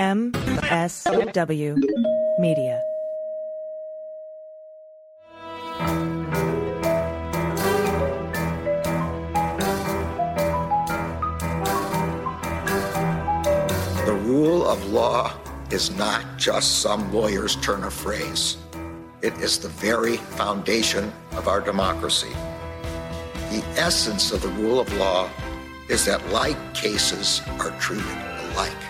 MSW Media. The rule of law is not just some lawyer's turn of phrase. It is the very foundation of our democracy. The essence of the rule of law is that like cases are treated alike.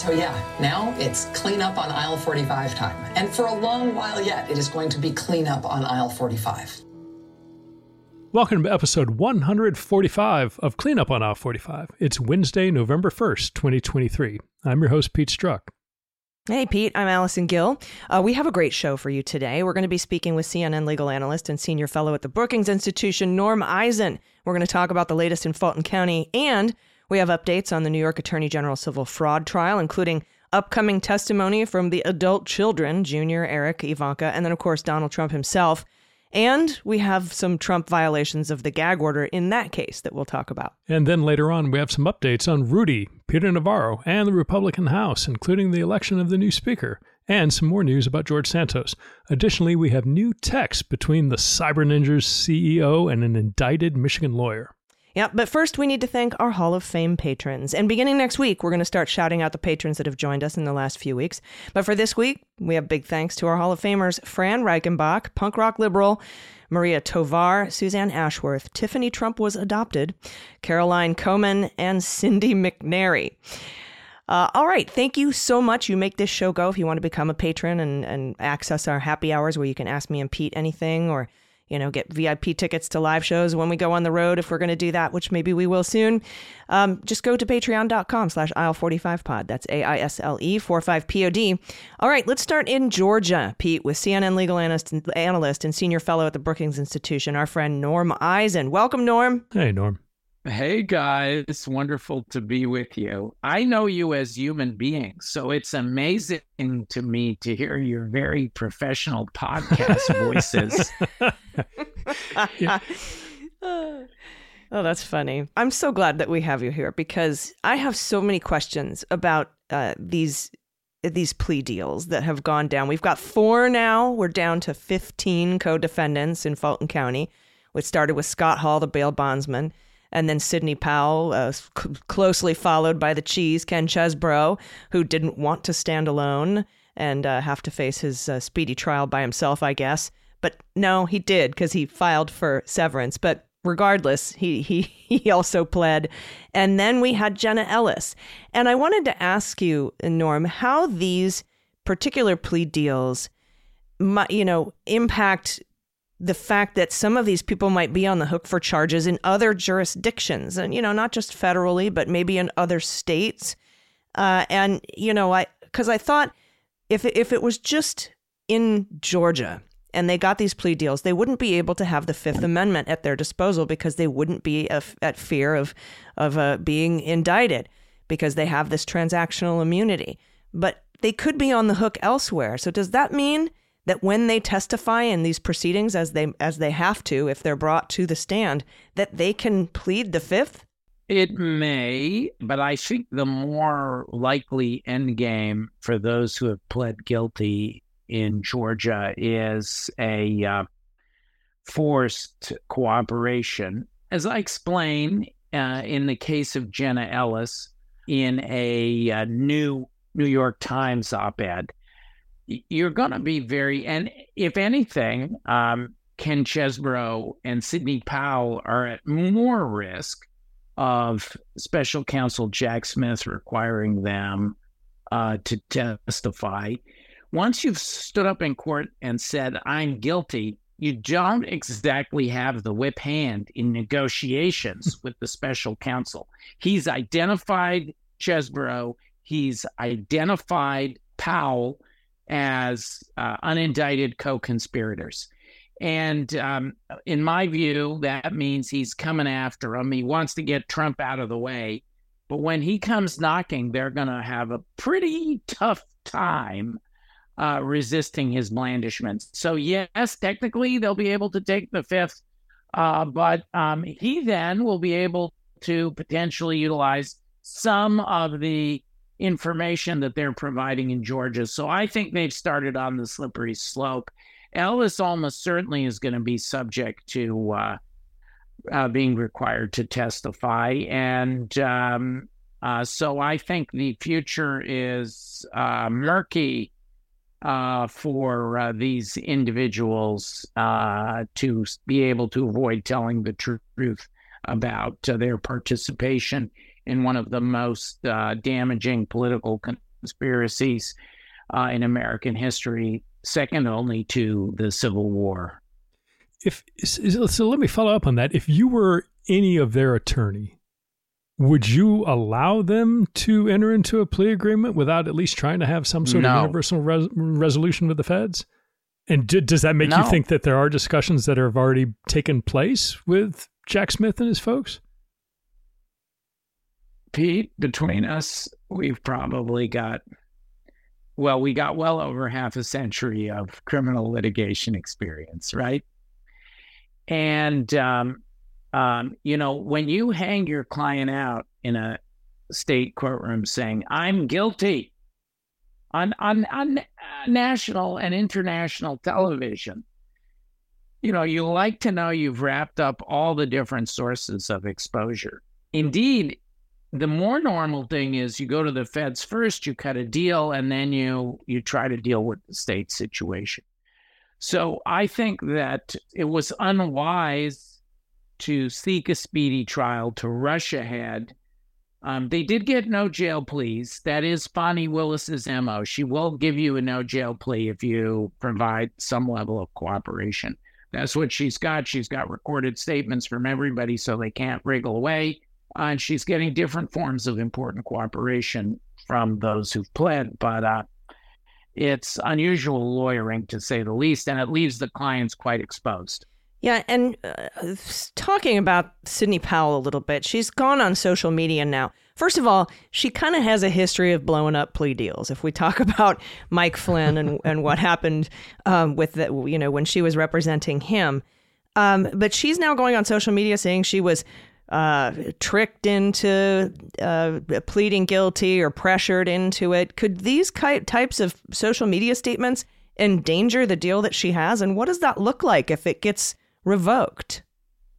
So, yeah, now it's clean up on aisle 45 time. And for a long while yet, it is going to be clean up on aisle 45. Welcome to episode 145 of Cleanup on Aisle 45. It's Wednesday, November 1st, 2023. I'm your host, Pete Strzok. Hey, Pete, I'm Allison Gill. Uh, we have a great show for you today. We're going to be speaking with CNN legal analyst and senior fellow at the Brookings Institution, Norm Eisen. We're going to talk about the latest in Fulton County, and we have updates on the New York Attorney General civil fraud trial, including upcoming testimony from the adult children, Junior, Eric, Ivanka, and then, of course, Donald Trump himself. And we have some Trump violations of the gag order in that case that we'll talk about. And then later on, we have some updates on Rudy, Peter Navarro, and the Republican House, including the election of the new Speaker, and some more news about George Santos. Additionally, we have new text between the Cyber Ninjas CEO and an indicted Michigan lawyer. Yeah, but first we need to thank our Hall of Fame patrons. And beginning next week, we're going to start shouting out the patrons that have joined us in the last few weeks. But for this week, we have big thanks to our Hall of Famers Fran Reichenbach, punk rock liberal, Maria Tovar, Suzanne Ashworth, Tiffany Trump was adopted, Caroline Coman, and Cindy McNary. Uh, all right. Thank you so much. You make this show go. If you want to become a patron and, and access our happy hours where you can ask me and Pete anything or you know, get VIP tickets to live shows when we go on the road, if we're going to do that, which maybe we will soon, um, just go to patreon.com slash aisle45pod. That's A-I-S-L-E 45-P-O-D. All right, let's start in Georgia, Pete, with CNN legal analyst and senior fellow at the Brookings Institution, our friend Norm Eisen. Welcome, Norm. Hey, Norm. Hey guys, wonderful to be with you. I know you as human beings, so it's amazing to me to hear your very professional podcast voices. oh, that's funny. I'm so glad that we have you here because I have so many questions about uh, these these plea deals that have gone down. We've got four now. We're down to 15 co-defendants in Fulton County. It started with Scott Hall, the bail bondsman and then Sidney Powell, uh, c- closely followed by the cheese, Ken Chesebro, who didn't want to stand alone and uh, have to face his uh, speedy trial by himself, I guess. But no, he did because he filed for severance. But regardless, he, he, he also pled. And then we had Jenna Ellis. And I wanted to ask you, Norm, how these particular plea deals, you know, impact the fact that some of these people might be on the hook for charges in other jurisdictions and you know not just federally but maybe in other states. Uh, and you know i because i thought if if it was just in georgia and they got these plea deals they wouldn't be able to have the fifth amendment at their disposal because they wouldn't be at fear of of uh, being indicted because they have this transactional immunity. But they could be on the hook elsewhere. So does that mean that when they testify in these proceedings as they as they have to if they're brought to the stand that they can plead the fifth? It may but i think the more likely end game for those who have pled guilty in georgia is a uh, forced cooperation. As i explain uh, in the case of jenna ellis in a uh, new new york times op-ed you're going to be very, and if anything, um, Ken Chesebro and Sidney Powell are at more risk of special counsel Jack Smith requiring them uh, to testify. Once you've stood up in court and said, I'm guilty, you don't exactly have the whip hand in negotiations with the special counsel. He's identified Chesebro, he's identified Powell as uh, unindicted co conspirators. And um, in my view, that means he's coming after him. He wants to get Trump out of the way. But when he comes knocking, they're going to have a pretty tough time uh, resisting his blandishments. So, yes, technically they'll be able to take the fifth, uh, but um, he then will be able to potentially utilize some of the information that they're providing in Georgia. So, I think they've started on the slippery slope. Ellis almost certainly is going to be subject to uh, uh, being required to testify. And um, uh, so I think the future is uh, murky uh, for uh, these individuals to be able to avoid telling the truth about their participation in one of the most uh, damaging political conspiracies uh, in American history, second only to the Civil War. If so, let me follow up on that. If you were any of their attorney, would you allow them to enter into a plea agreement without at least trying to have some sort no. of universal res- resolution with the feds? And d- does that make no. you think that there are discussions that have already taken place with Jack Smith and his folks? Pete, between us, we've probably got, well, we got well over half a century of criminal litigation experience, right? And um, um, you know, when you hang your client out in a state courtroom saying, I'm guilty on, on, on national and international television, you know, you like to know you've wrapped up all the different sources of exposure. Indeed, the more normal thing is you go to the feds first, you cut a deal, and then you you try to deal with the state situation. So I think that it was unwise to seek a speedy trial, to rush ahead. Um, they did get no jail pleas. That is Fani Willis's MO. She will give you a no jail plea if you provide some level of cooperation. That's what she's got. She's got recorded statements from everybody so they can't wriggle away. And she's getting different forms of important cooperation from those who've pled. But uh, it's unusual lawyering to say the least, and it leaves the clients quite exposed. Yeah, and uh, talking about Sidney Powell a little bit, she's gone on social media now. First of all, she kind of has a history of blowing up plea deals. If we talk about Mike Flynn and, and what happened um, with the, you know, when she was representing him, um, but she's now going on social media saying she was uh, tricked into uh, pleading guilty or pressured into it. Could these types of social media statements endanger the deal that she has? And what does that look like if it gets revoked.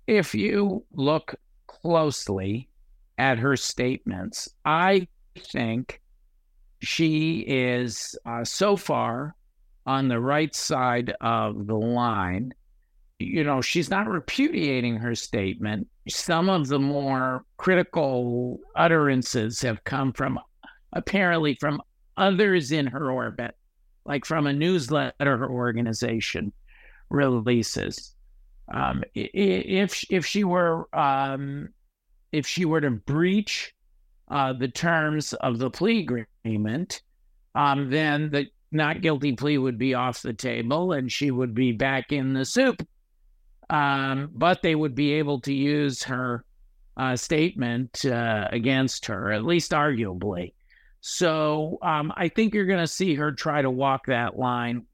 If you look closely at her statements, I think she is uh, so far on the right side of the line. You know, she's not repudiating her statement. Some of the more critical utterances have come from apparently from others in her orbit, like from a newsletter organization releases. Um, if if she were um, if she were to breach uh, the terms of the plea agreement, um, then the not guilty plea would be off the table and she would be back in the soup. Um, but they would be able to use her uh, statement uh, against her, at least arguably. So um, I think you're going to see her try to walk that line.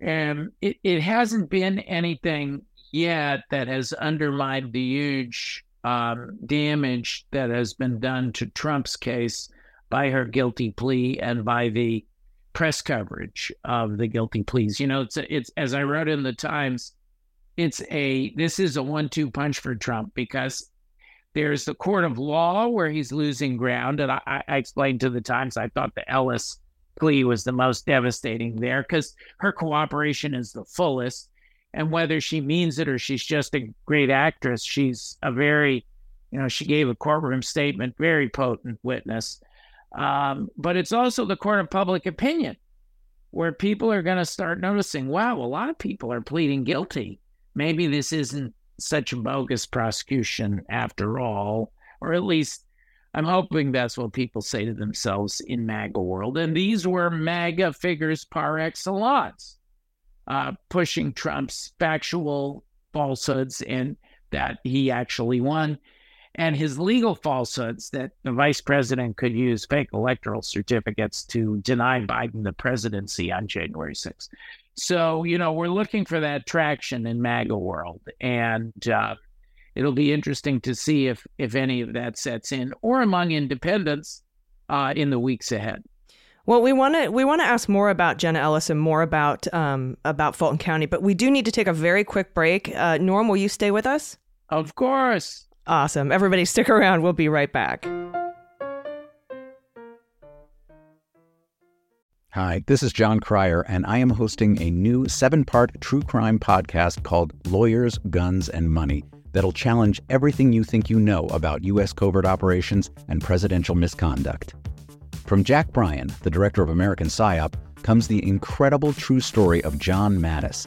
And it, it hasn't been anything yet that has undermined the huge um, damage that has been done to Trump's case by her guilty plea and by the press coverage of the guilty pleas. You know, it's it's as I wrote in the Times, it's a this is a one-two punch for Trump because there's the court of law where he's losing ground, and I, I explained to the Times I thought the Ellis plea was the most devastating there because her cooperation is the fullest and whether she means it or she's just a great actress, she's a very, you know, she gave a courtroom statement, very potent witness. Um, but it's also the court of public opinion where people are going to start noticing, wow, a lot of people are pleading guilty. Maybe this isn't such a bogus prosecution after all, or at least I'm hoping that's what people say to themselves in MAGA world. And these were MAGA figures par excellence, uh, pushing Trump's factual falsehoods and that he actually won, and his legal falsehoods that the vice president could use fake electoral certificates to deny Biden the presidency on January 6th. So, you know, we're looking for that traction in MAGA world. And, uh, it'll be interesting to see if if any of that sets in or among independents uh, in the weeks ahead. Well, we want to we want to ask more about Jenna Ellis and more about um, about Fulton County, but we do need to take a very quick break. Uh, Norm, will you stay with us? Of course. Awesome. Everybody, stick around. We'll be right back. Hi, this is Jon Cryer, and I am hosting a new seven part true crime podcast called Lawyers, Guns, and Money that'll challenge everything you think you know about U.S. covert operations and presidential misconduct. From Jack Bryan, the director of American PSYOP, comes the incredible true story of John Mattes,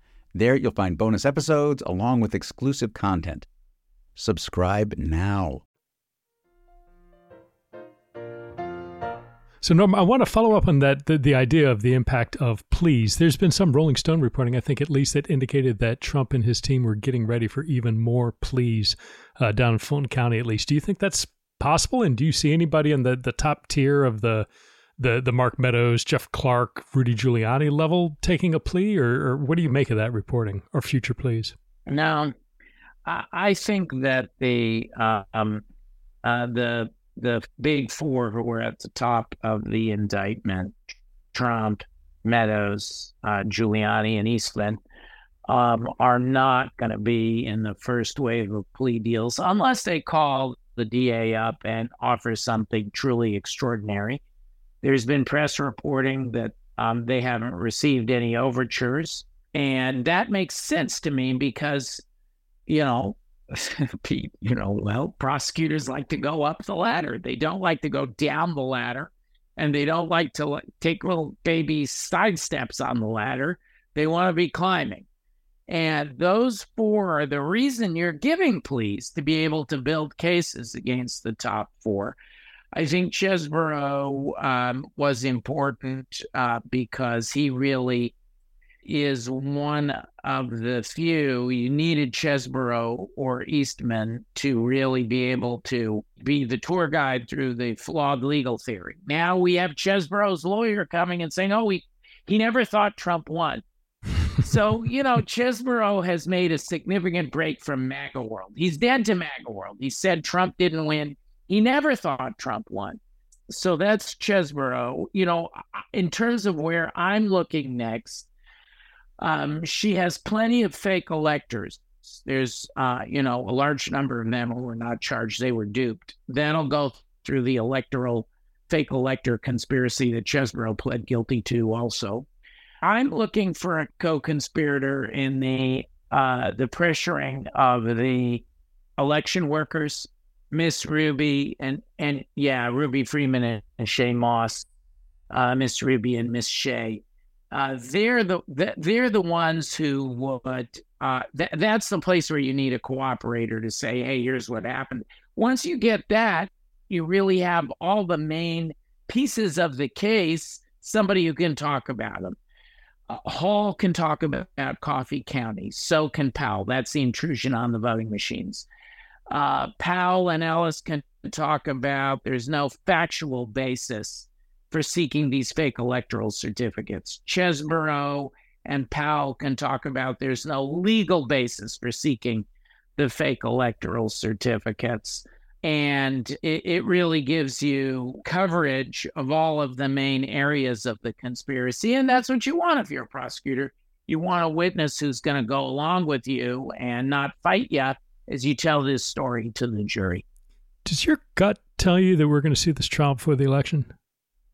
There you'll find bonus episodes along with exclusive content. Subscribe now. So, Norm, I want to follow up on that the, the, idea of the impact of pleas. There's been some Rolling Stone reporting, I think at least, that indicated that Trump and his team were getting ready for even more pleas uh, down in Fulton County, at least. Do you think that's possible? And do you see anybody in the, the top tier of the, the the Mark Meadows, Jeff Clark, Rudy Giuliani level taking a plea, or, or what do you make of that reporting or future pleas? No, I think that the uh, um, uh, the the big four who were at the top of the indictment Trump, Meadows, uh, Giuliani, and Eastman um, are not going to be in the first wave of plea deals unless they call the DA up and offer something truly extraordinary. There's been press reporting that um, they haven't received any overtures. And that makes sense to me because, you know, Pete, you know, well, prosecutors like to go up the ladder. They don't like to go down the ladder, and they don't like to take little baby side steps on the ladder. They want to be climbing. And those four are the reason you're giving pleas to be able to build cases against the top four. I think Chesebro um, was important uh, because he really is one of the few. You needed Chesebro or Eastman to really be able to be the tour guide through the flawed legal theory. Now we have Chesebro's lawyer coming and saying, "Oh, we he never thought Trump won." so, you know, Chesebro has made a significant break from MAGA world. He's dead to MAGA world. He said Trump didn't win. He never thought Trump won. So that's Chesebro. You know, in terms of where I'm looking next, um, she has plenty of fake electors. There's, uh, you know, a large number of them who were not charged; they were duped. That'll go through the electoral fake elector conspiracy that Chesebro pled guilty to. Also, I'm looking for a co-conspirator in the uh, the pressuring of the election workers, Miss Ruby and and yeah, Ruby Freeman and, and Shaye Moss, uh, Miss Ruby and Miss Shaye. Uh, they're the they're the ones who would. Uh, th- that's the place where you need a cooperator to say, "Hey, here's what happened." Once you get that, you really have all the main pieces of the case. Somebody who can talk about them. Uh, Hall can talk about, about Coffee County. So can Powell. That's the intrusion on the voting machines. Uh, Powell and Ellis can talk about there's no factual basis for seeking these fake electoral certificates. Chesebro and Powell can talk about there's no legal basis for seeking the fake electoral certificates. And it, it, really gives you coverage of all of the main areas of the conspiracy. And that's what you want if you're a prosecutor. You want a witness who's going to go along with you and not fight you as you tell this story to the jury. Does your gut tell you that we're going to see this trial before the election?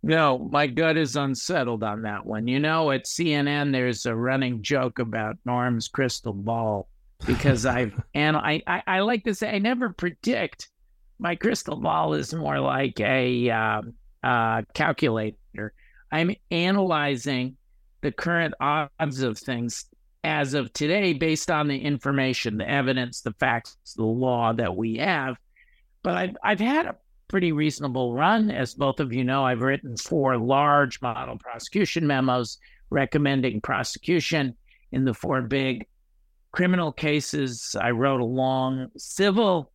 No, my gut is unsettled on that one. You know, at CNN, there's a running joke about Norm's crystal ball because I've and I, I, I like to say I never predict. My crystal ball is more like a uh, uh, calculator. I'm analyzing the current odds of things as of today based on the information, the evidence, the facts, the law that we have. But I've I've had a pretty reasonable run. As both of you know, I've written four large model prosecution memos recommending prosecution in the four big criminal cases. I wrote a long civil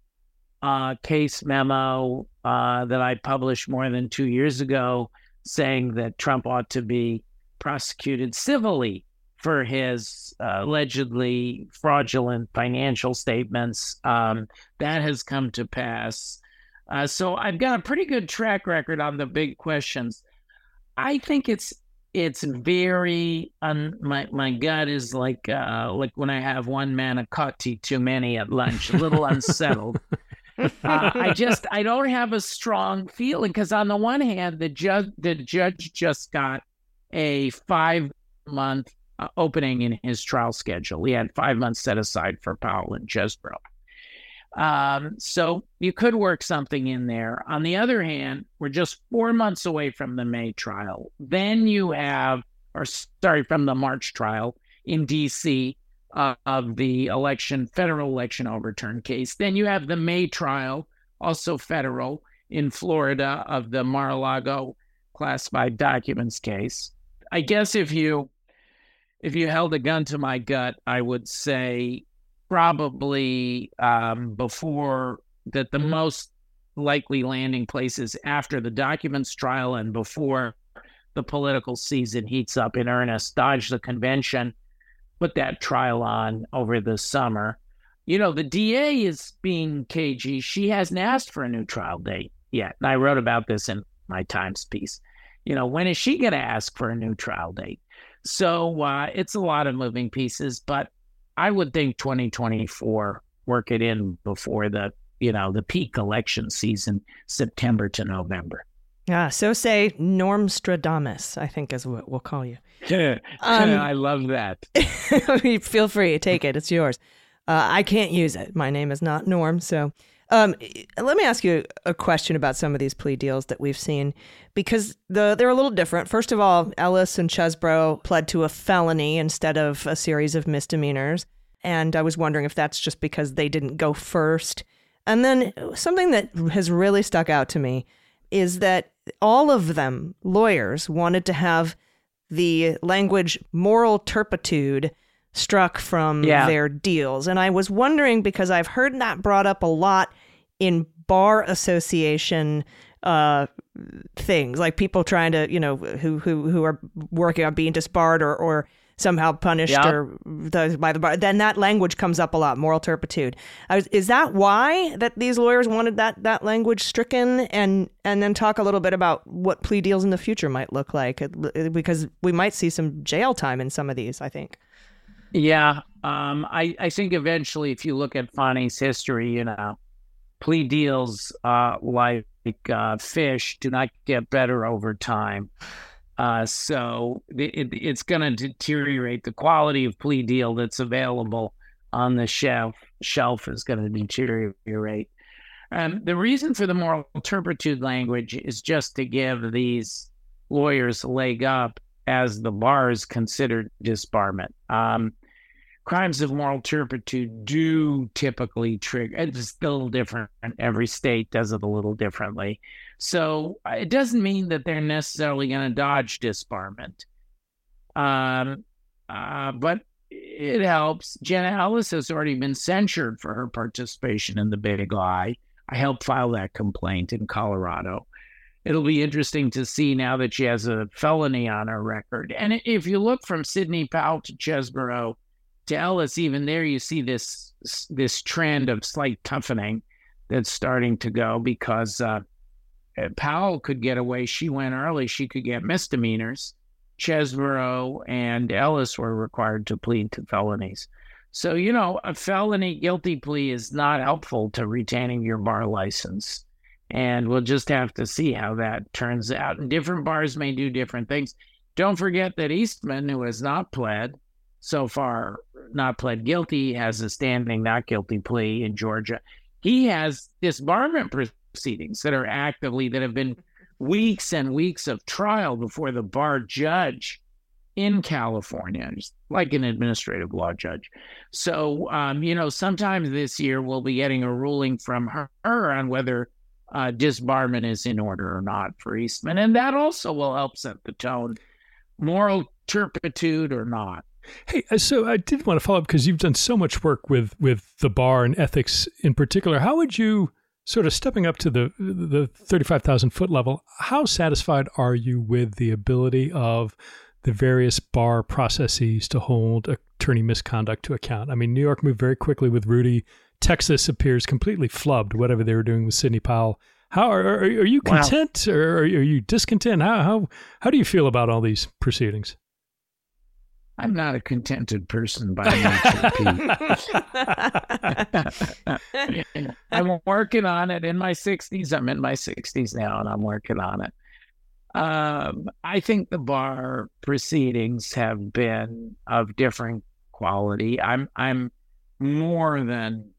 uh, case memo uh, that I published more than two years ago saying that Trump ought to be prosecuted civilly for his uh, allegedly fraudulent financial statements. Um, that has come to pass. Uh, so I've got a pretty good track record on the big questions. I think it's it's very my my gut is like uh, like when I have one manicotti too many at lunch, a little unsettled. uh, I just I don't have a strong feeling because on the one hand, the judge the judge just got a five month uh, opening in his trial schedule. He had five months set aside for Powell and Chesebro. Um, so you could work something in there. On the other hand, we're just four months away from the May trial. Then you have, or sorry, from the March trial in DC uh, of the election, federal election overturn case. Then you have the May trial, also federal, in Florida of the Mar-a-Lago classified documents case. I guess if you if you held a gun to my gut, I would say probably um, before that the most likely landing places after the documents trial and before the political season heats up in earnest. Dodge the convention, put that trial on over the summer. You know, the DA is being cagey. She hasn't asked for a new trial date yet. And I wrote about this in my Times piece. You know, when is she going to ask for a new trial date? So uh, it's a lot of moving pieces, but I would think 2024 work it in before the you know the peak election season, September to November. Yeah, so say Normstradamus, I think is what we'll call you. Yeah, um, I love that. feel free, take it. It's yours. Uh, I can't use it. My name is not Norm, so um, let me ask you a question about some of these plea deals that we've seen because the, they're a little different. First of all, Ellis and Chesebro pled to a felony instead of a series of misdemeanors. And I was wondering if that's just because they didn't go first. And then something that has really stuck out to me is that all of them, lawyers, wanted to have the language moral turpitude struck from yeah. their deals. And I was wondering because I've heard that brought up a lot in bar association uh, things, like people trying to, you know, who who who are working on being disbarred or or somehow punished Yep. or the, by the bar, then that language comes up a lot. Moral turpitude. I was, is that why that these lawyers wanted that that language stricken? And and then talk a little bit about what plea deals in the future might look like, because we might see some jail time in some of these. I think. Yeah, um, I, I think eventually, if you look at Fani's history, you know, plea deals uh, like uh, fish do not get better over time. Uh, so it, it- it's going to deteriorate. The quality of plea deal that's available on the shelf shelf is going to deteriorate. Um, the reason for the moral turpitude language is just to give these lawyers a leg up as the bar is considered disbarment. Um, crimes of moral turpitude do typically trigger. It's a little different. Every state does it a little differently. So uh, it doesn't mean that they're necessarily going to dodge disbarment. Um, uh, but it helps. Jenna Ellis has already been censured for her participation in the Big Lie. I helped file that complaint in Colorado. It'll be interesting to see now that she has a felony on her record. And if you look from Sidney Powell to Chesebro Ellis, even there you see this this trend of slight toughening that's starting to go because uh, Powell could get away. She went early. She could get misdemeanors. Chesebro and Ellis were required to plead to felonies. So, you know, a felony guilty plea is not helpful to retaining your bar license. And we'll just have to see how that turns out. And different bars may do different things. Don't forget that Eastman, who has not pled so far, not pled guilty, has a standing not guilty plea in Georgia. He has disbarment proceedings that are actively, that have been weeks and weeks of trial before the bar judge in California, like an administrative law judge. So, um, you know, sometimes this year we'll be getting a ruling from her, her on whether uh, disbarment is in order or not for Eastman. And that also will help set the tone, moral turpitude or not. Hey, uh, so I did want to follow up because you've done so much work with with the bar and ethics in particular. How would you sort of stepping up to the the thirty five thousand foot level? How satisfied are you with the ability of the various bar processes to hold attorney misconduct to account? I mean, New York moved very quickly with Rudy. Texas appears completely flubbed. Whatever they were doing with Sidney Powell. How are, are, are you Wow. content or are you discontent? How how how do you feel about all these proceedings? I'm not a contented person by nature. I'm working on it in my 60s. I'm in my 60s now, and I'm working on it. Um, I think the bar proceedings have been of different quality. I'm I'm more than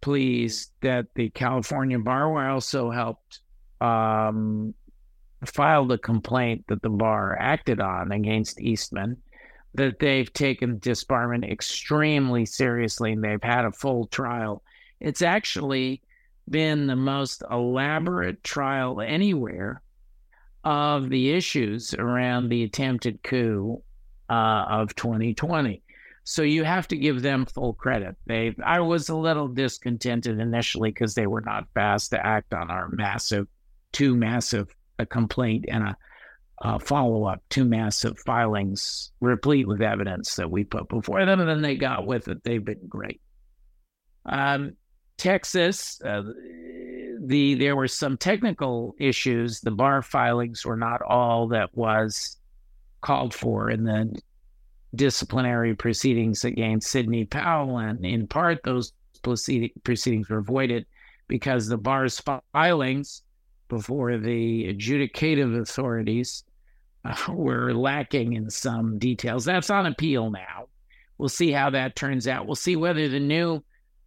pleased that the California bar, where I also helped um, filed a complaint that the bar acted on against Eastman, that they've taken disbarment extremely seriously and they've had a full trial. It's actually been the most elaborate trial anywhere of the issues around the attempted coup uh, of 2020. So you have to give them full credit. They, I was a little discontented initially because they were not fast to act on our massive, two massive a complaint and a uh, follow up, two massive filings replete with evidence that we put before them, and then they got with it. They've been great. Um, Texas, uh, the there were some technical issues. The bar filings were not all that was called for in the disciplinary proceedings against Sidney Powell, and in part those proceeding, proceedings were avoided because the bar's filings before the adjudicative authorities uh, were lacking in some details. That's on appeal now. We'll see how that turns out. We'll see whether the new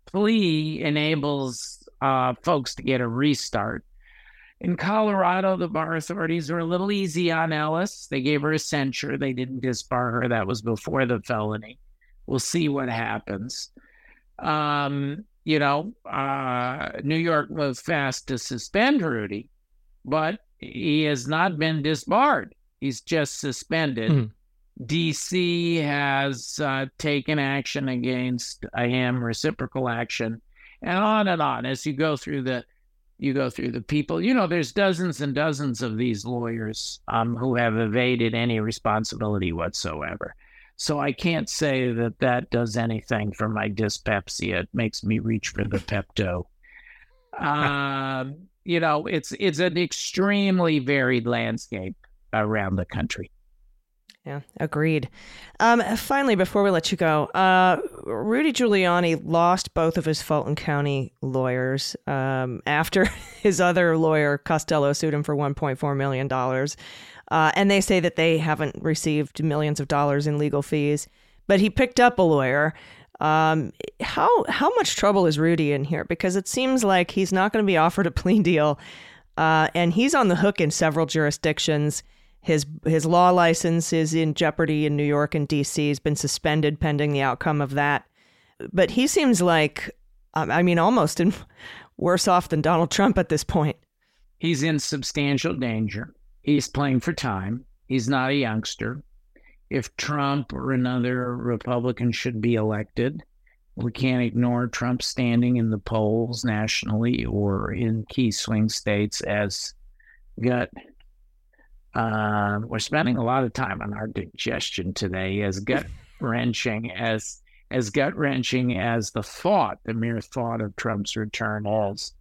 plea enables uh, folks to get a restart. In Colorado, the bar authorities were a little easy on Ellis. They gave her a censure. They didn't disbar her. That was before the felony. We'll see what happens. Um, you know, uh, New York moved fast to suspend Rudy, but he has not been disbarred. He's just suspended. Mhm. DC has uh, taken action against him, reciprocal action, and on and on as you go through the you go through the people. You know, there's dozens and dozens of these lawyers um, who have evaded any responsibility whatsoever. So I can't say that that does anything for my dyspepsia. It makes me reach for the Pepto. um, you know, it's it's an extremely varied landscape around the country. Yeah, agreed. Um, finally, before we let you go, uh, Rudy Giuliani lost both of his Fulton County lawyers um, after his other lawyer, Costello, sued him for $1.4 million. Uh, and they say that they haven't received millions of dollars in legal fees. But he picked up a lawyer. Um, how how much trouble is Rudy in here? Because it seems like he's not going to be offered a plea deal, uh, and he's on the hook in several jurisdictions. His his law license is in jeopardy in New York and D.C. He's been suspended pending the outcome of that. But he seems like, um, I mean, almost in worse off than Donald Trump at this point. He's in substantial danger. He's playing for time. He's not a youngster. If Trump or another Republican should be elected, we can't ignore Trump's standing in the polls nationally or in key swing states as gut uh, we're spending a lot of time on our digestion today, as gut wrenching as as gut wrenching as the thought, the mere thought of Trump's return is.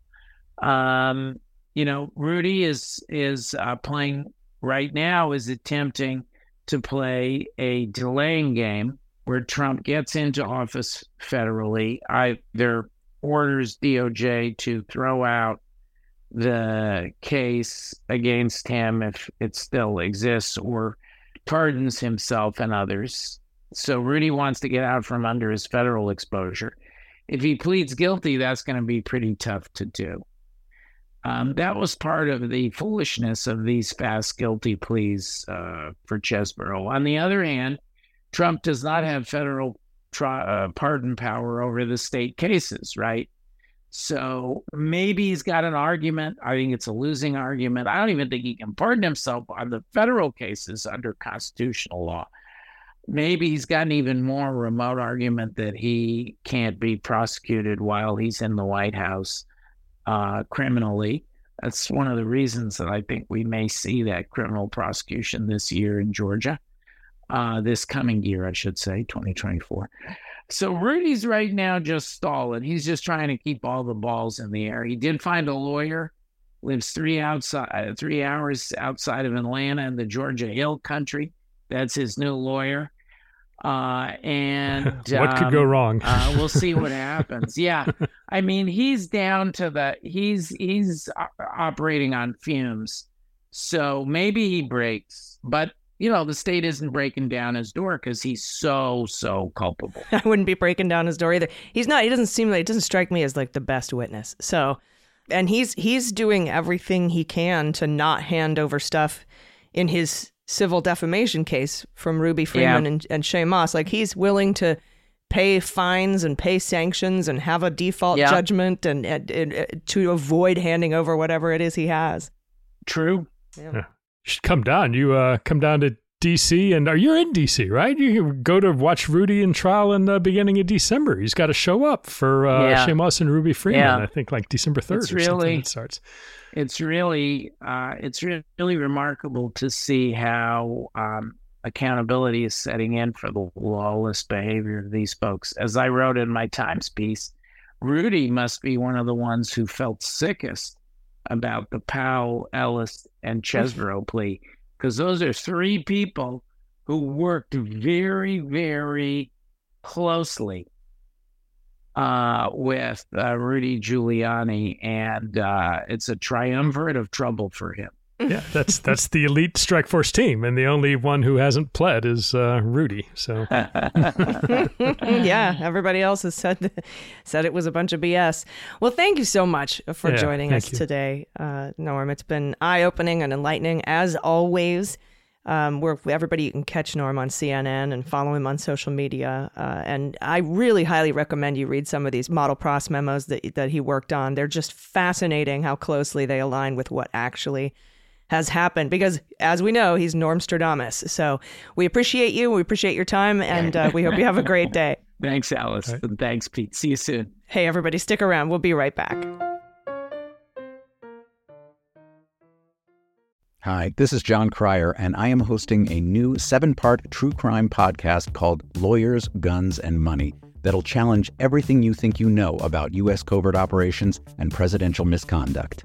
Um, you know, Rudy is is uh, playing right now is attempting to play a delaying game where Trump gets into office federally, I, either orders DOJ to throw out the case against him if it still exists or pardons himself and others. So Rudy wants to get out from under his federal exposure. If he pleads guilty, that's going to be pretty tough to do. Um, that was part of the foolishness of these fast guilty pleas uh, for Chesebro. On the other hand, Trump does not have federal tri- uh, pardon power over the state cases, right? So maybe he's got an argument. I think it's a losing argument. I don't even think he can pardon himself on the federal cases under constitutional law. Maybe he's got an even more remote argument that he can't be prosecuted while he's in the White House uh, criminally. That's one of the reasons that I think we may see that criminal prosecution this year in Georgia, uh, this coming year, I should say, 2024. So Rudy's right now just stalling. He's just trying to keep all the balls in the air. He did find a lawyer, lives three outside, uh, three hours outside of Atlanta in the Georgia Hill country. That's his new lawyer. Uh, and what um, could go um, wrong? uh, we'll see what happens. Yeah, I mean, he's down to the he's he's operating on fumes. So maybe he breaks, but you know, the state isn't breaking down his door because he's so, so culpable. I wouldn't be breaking down his door either. He's not, he doesn't seem like, it doesn't strike me as like the best witness. So, and he's, he's doing everything he can to not hand over stuff in his civil defamation case from Ruby Freeman yeah. and, and Shaye Moss. Like he's willing to pay fines and pay sanctions and have a default yeah. judgment and, and, and, uh, to avoid handing over whatever it is he has. True. Yeah. Should come down. You uh, come down to DC, and are you in DC, right? You go to watch Rudy in trial in the beginning of December. He's got to show up for uh, yeah. Shaye and Ruby Freeman. Yeah. I think like December third. It's really it starts. It's really uh, it's really remarkable to see how um, accountability is setting in for the lawless behavior of these folks. As I wrote in my Times piece, Rudy must be one of the ones who felt sickest about the Powell, Ellis, and Chesebro plea because those are three people who worked very, very closely uh, with uh, Rudy Giuliani, and uh, it's a triumvirate of trouble for him yeah, that's that's the elite strike force team, and the only one who hasn't pled is uh, Rudy. So, yeah, everybody else has said said it was a bunch of BS. Well, thank you so much for yeah, joining us you. today, uh, Norm. It's been eye opening and enlightening as always. Um, where everybody you can catch Norm on CNN and follow him on social media. Uh, and I really highly recommend you read some of these model pros memos that that he worked on. They're just fascinating how closely they align with what actually has happened because, as we know, he's Normstradamus. So we appreciate you. We appreciate your time, and uh, we hope you have a great day. Thanks, Alice. Right. Thanks, Pete. See you soon. Hey, everybody, stick around. We'll be right back. Hi, this is Jon Cryer, and I am hosting a new seven part true crime podcast called Lawyers, Guns, and Money that'll challenge everything you think you know about U.S. covert operations and presidential misconduct.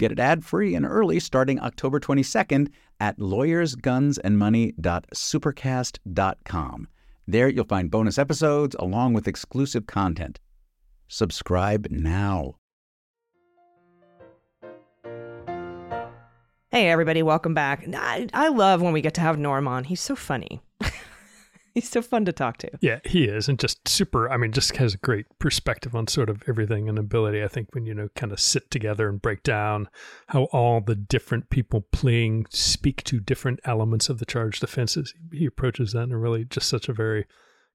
get it ad free and early starting October 22nd at lawyersgunsandmoney.supercast.com. There you'll find bonus episodes along with exclusive content. Subscribe now. Hey, everybody, welcome back. I, I love when we get to have Norm on. He's so funny. He's so fun to talk to. Yeah, he is, and just super. I mean, just has a great perspective on sort of everything and ability. I think when you know, kind of sit together and break down how all the different people playing speak to different elements of the charged offenses, he approaches that in a really just such a very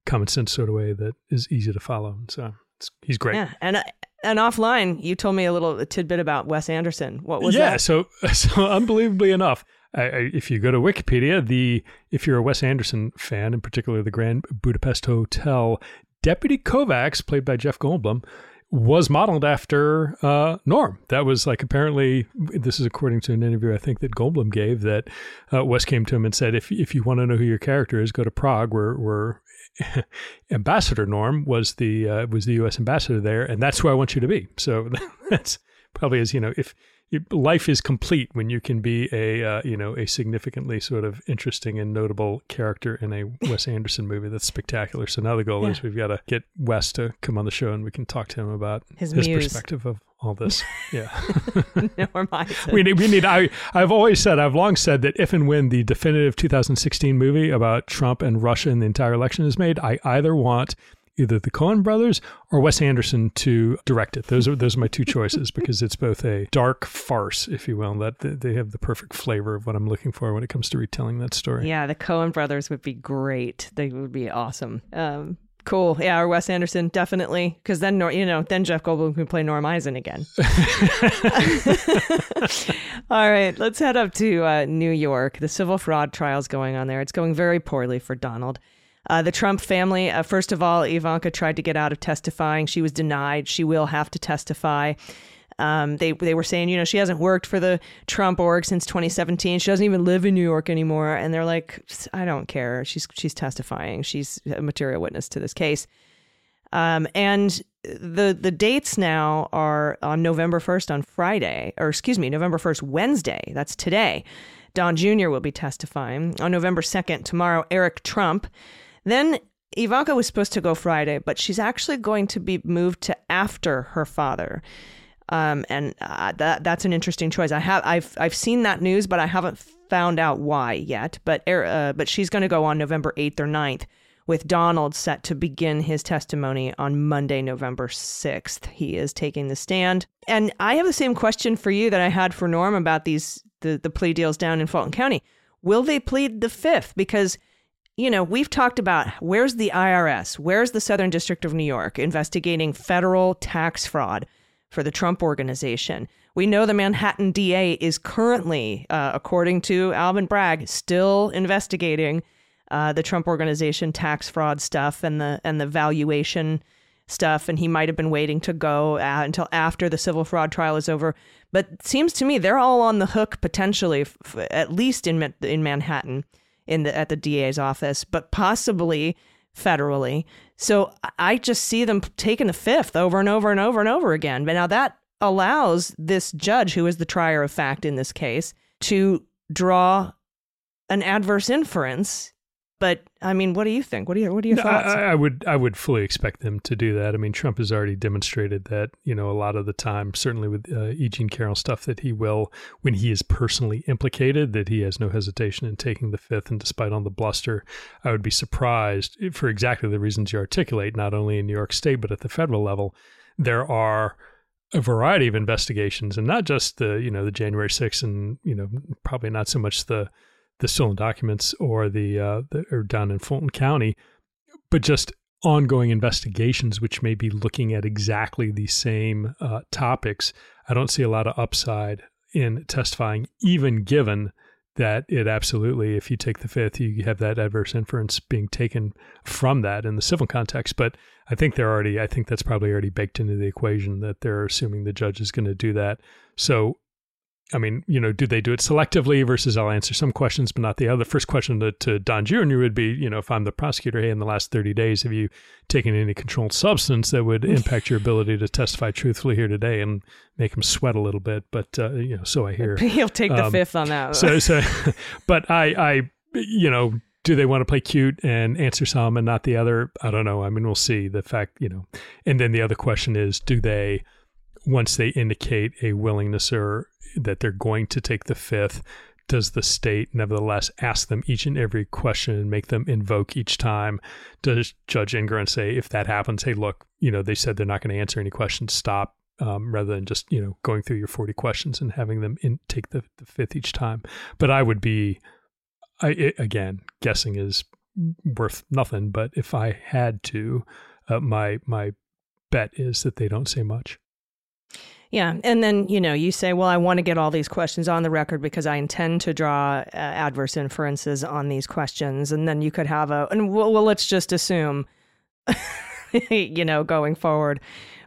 common sense sort of way that is easy to follow. And so it's, he's great. Yeah, and uh, and offline, you told me a little tidbit about Wes Anderson. What was yeah, that? so so unbelievably enough, I, I, if you go to Wikipedia, the if you're a Wes Anderson fan, in particular the Grand Budapest Hotel, Deputy Kovacs, played by Jeff Goldblum, was modeled after uh, Norm. That was like apparently this is according to an interview I think that Goldblum gave that uh, Wes came to him and said, if if you want to know who your character is, go to Prague, where where Ambassador Norm was the uh, was the U.S. ambassador there, and that's who I want you to be. So that's probably as you know if life is complete when you can be a uh, you know a significantly sort of interesting and notable character in a Wes Anderson movie that's spectacular. So now the goal Yeah. is we've got to get Wes to come on the show and we can talk to him about His his, perspective of all this. Yeah. Norm we need, we need I, I've always said I've long said that if and when the definitive 2016 movie about Trump and Russia and the entire election is made, I either want either the Coen brothers or Wes Anderson to direct it. Those are those are my two choices because it's both a dark farce, if you will, and that they have the perfect flavor of what I'm looking for when it comes to retelling that story. Yeah, the Coen brothers would be great. They would be awesome. Um, cool. Yeah, or Wes Anderson definitely, because then you know then Jeff Goldblum can play Norm Eisen again. All right, let's head up to uh, New York. The civil fraud trial's going on there. It's going very poorly for Donald. Uh, the Trump family, uh, first of all, Ivanka tried to get out of testifying. She was denied. She will have to testify. Um, they they were saying, you know, she hasn't worked for the Trump org since 2017. She doesn't even live in New York anymore. And they're like, I don't care. She's she's testifying. She's a material witness to this case. Um, and the the dates now are on November 1st on Friday, or excuse me, November 1st Wednesday. That's today. Don Jr. will be testifying on November 2nd tomorrow. Eric Trump. Then Ivanka was supposed to go Friday, but she's actually going to be moved to after her father. Um, and uh, that that's an interesting choice. I have I've I've seen that news, but I haven't found out why yet. But er- uh, but she's going to go on November eighth or 9th, with Donald set to begin his testimony on Monday, November 6th. He is taking the stand. And I have the same question for you that I had for Norm about these the, the plea deals down in Fulton County. Will they plead the fifth? Because you know, we've talked about where's the IRS, where's the Southern District of New York investigating federal tax fraud for the Trump organization. We know the Manhattan DA is currently, uh, according to Alvin Bragg, still investigating uh, the Trump organization tax fraud stuff and the and the valuation stuff, and he might have been waiting to go until after the civil fraud trial is over. But it seems to me they're all on the hook potentially, f- at least in in Manhattan, in the at the DA's office, but possibly federally. So I just see them taking the fifth over and over and over and over again. But now that allows this judge, who is the trier of fact in this case, to draw an adverse inference but I mean, what do you think? What are your what are your thoughts? I, I, would I would fully expect them to do that. I mean, Trump has already demonstrated that you know a lot of the time, certainly with uh, E. Jean Carroll stuff, that he will, when he is personally implicated, that he has no hesitation in taking the fifth. And despite all the bluster, I would be surprised for exactly the reasons you articulate. Not only in New York State, but at the federal level, there are a variety of investigations, and not just the you know the January 6th, and you know probably not so much the the stolen documents or the, uh, the or down in Fulton County, but just ongoing investigations which may be looking at exactly the same uh, topics. I don't see a lot of upside in testifying, even given that it absolutely, if you take the fifth, you have that adverse inference being taken from that in the civil context. But I think they're already, I think that's probably already baked into the equation that they're assuming the judge is going to do that. So I mean, you know, do they do it selectively versus I'll answer some questions, but not the other? First question to, to Don Jr. would be, you know, if I'm the prosecutor, hey, in the last 30 days, have you taken any controlled substance that would impact your ability to testify truthfully here today and make him sweat a little bit? But, uh, you know, so I hear. He'll take the um, fifth on that. so, so, but I, I, you know, do they want to play cute and answer some and not the other? I don't know. I mean, we'll see. The fact, you know, and then the other question is, do they, once they indicate a willingness or that they're going to take the fifth, does the state nevertheless ask them each and every question and make them invoke each time? Does Judge Engoron say, if that happens, hey, look, you know, they said they're not going to answer any questions, stop, um, rather than just, you know, going through your 40 questions and having them in, take the, the fifth each time? But I would be, I, it, again, guessing is worth nothing. But if I had to, uh, my, my bet is that they don't say much. Yeah. And then, you know, you say, well, I want to get all these questions on the record because I intend to draw uh, adverse inferences on these questions. And then you could have a, and well, well let's just assume, you know, going forward.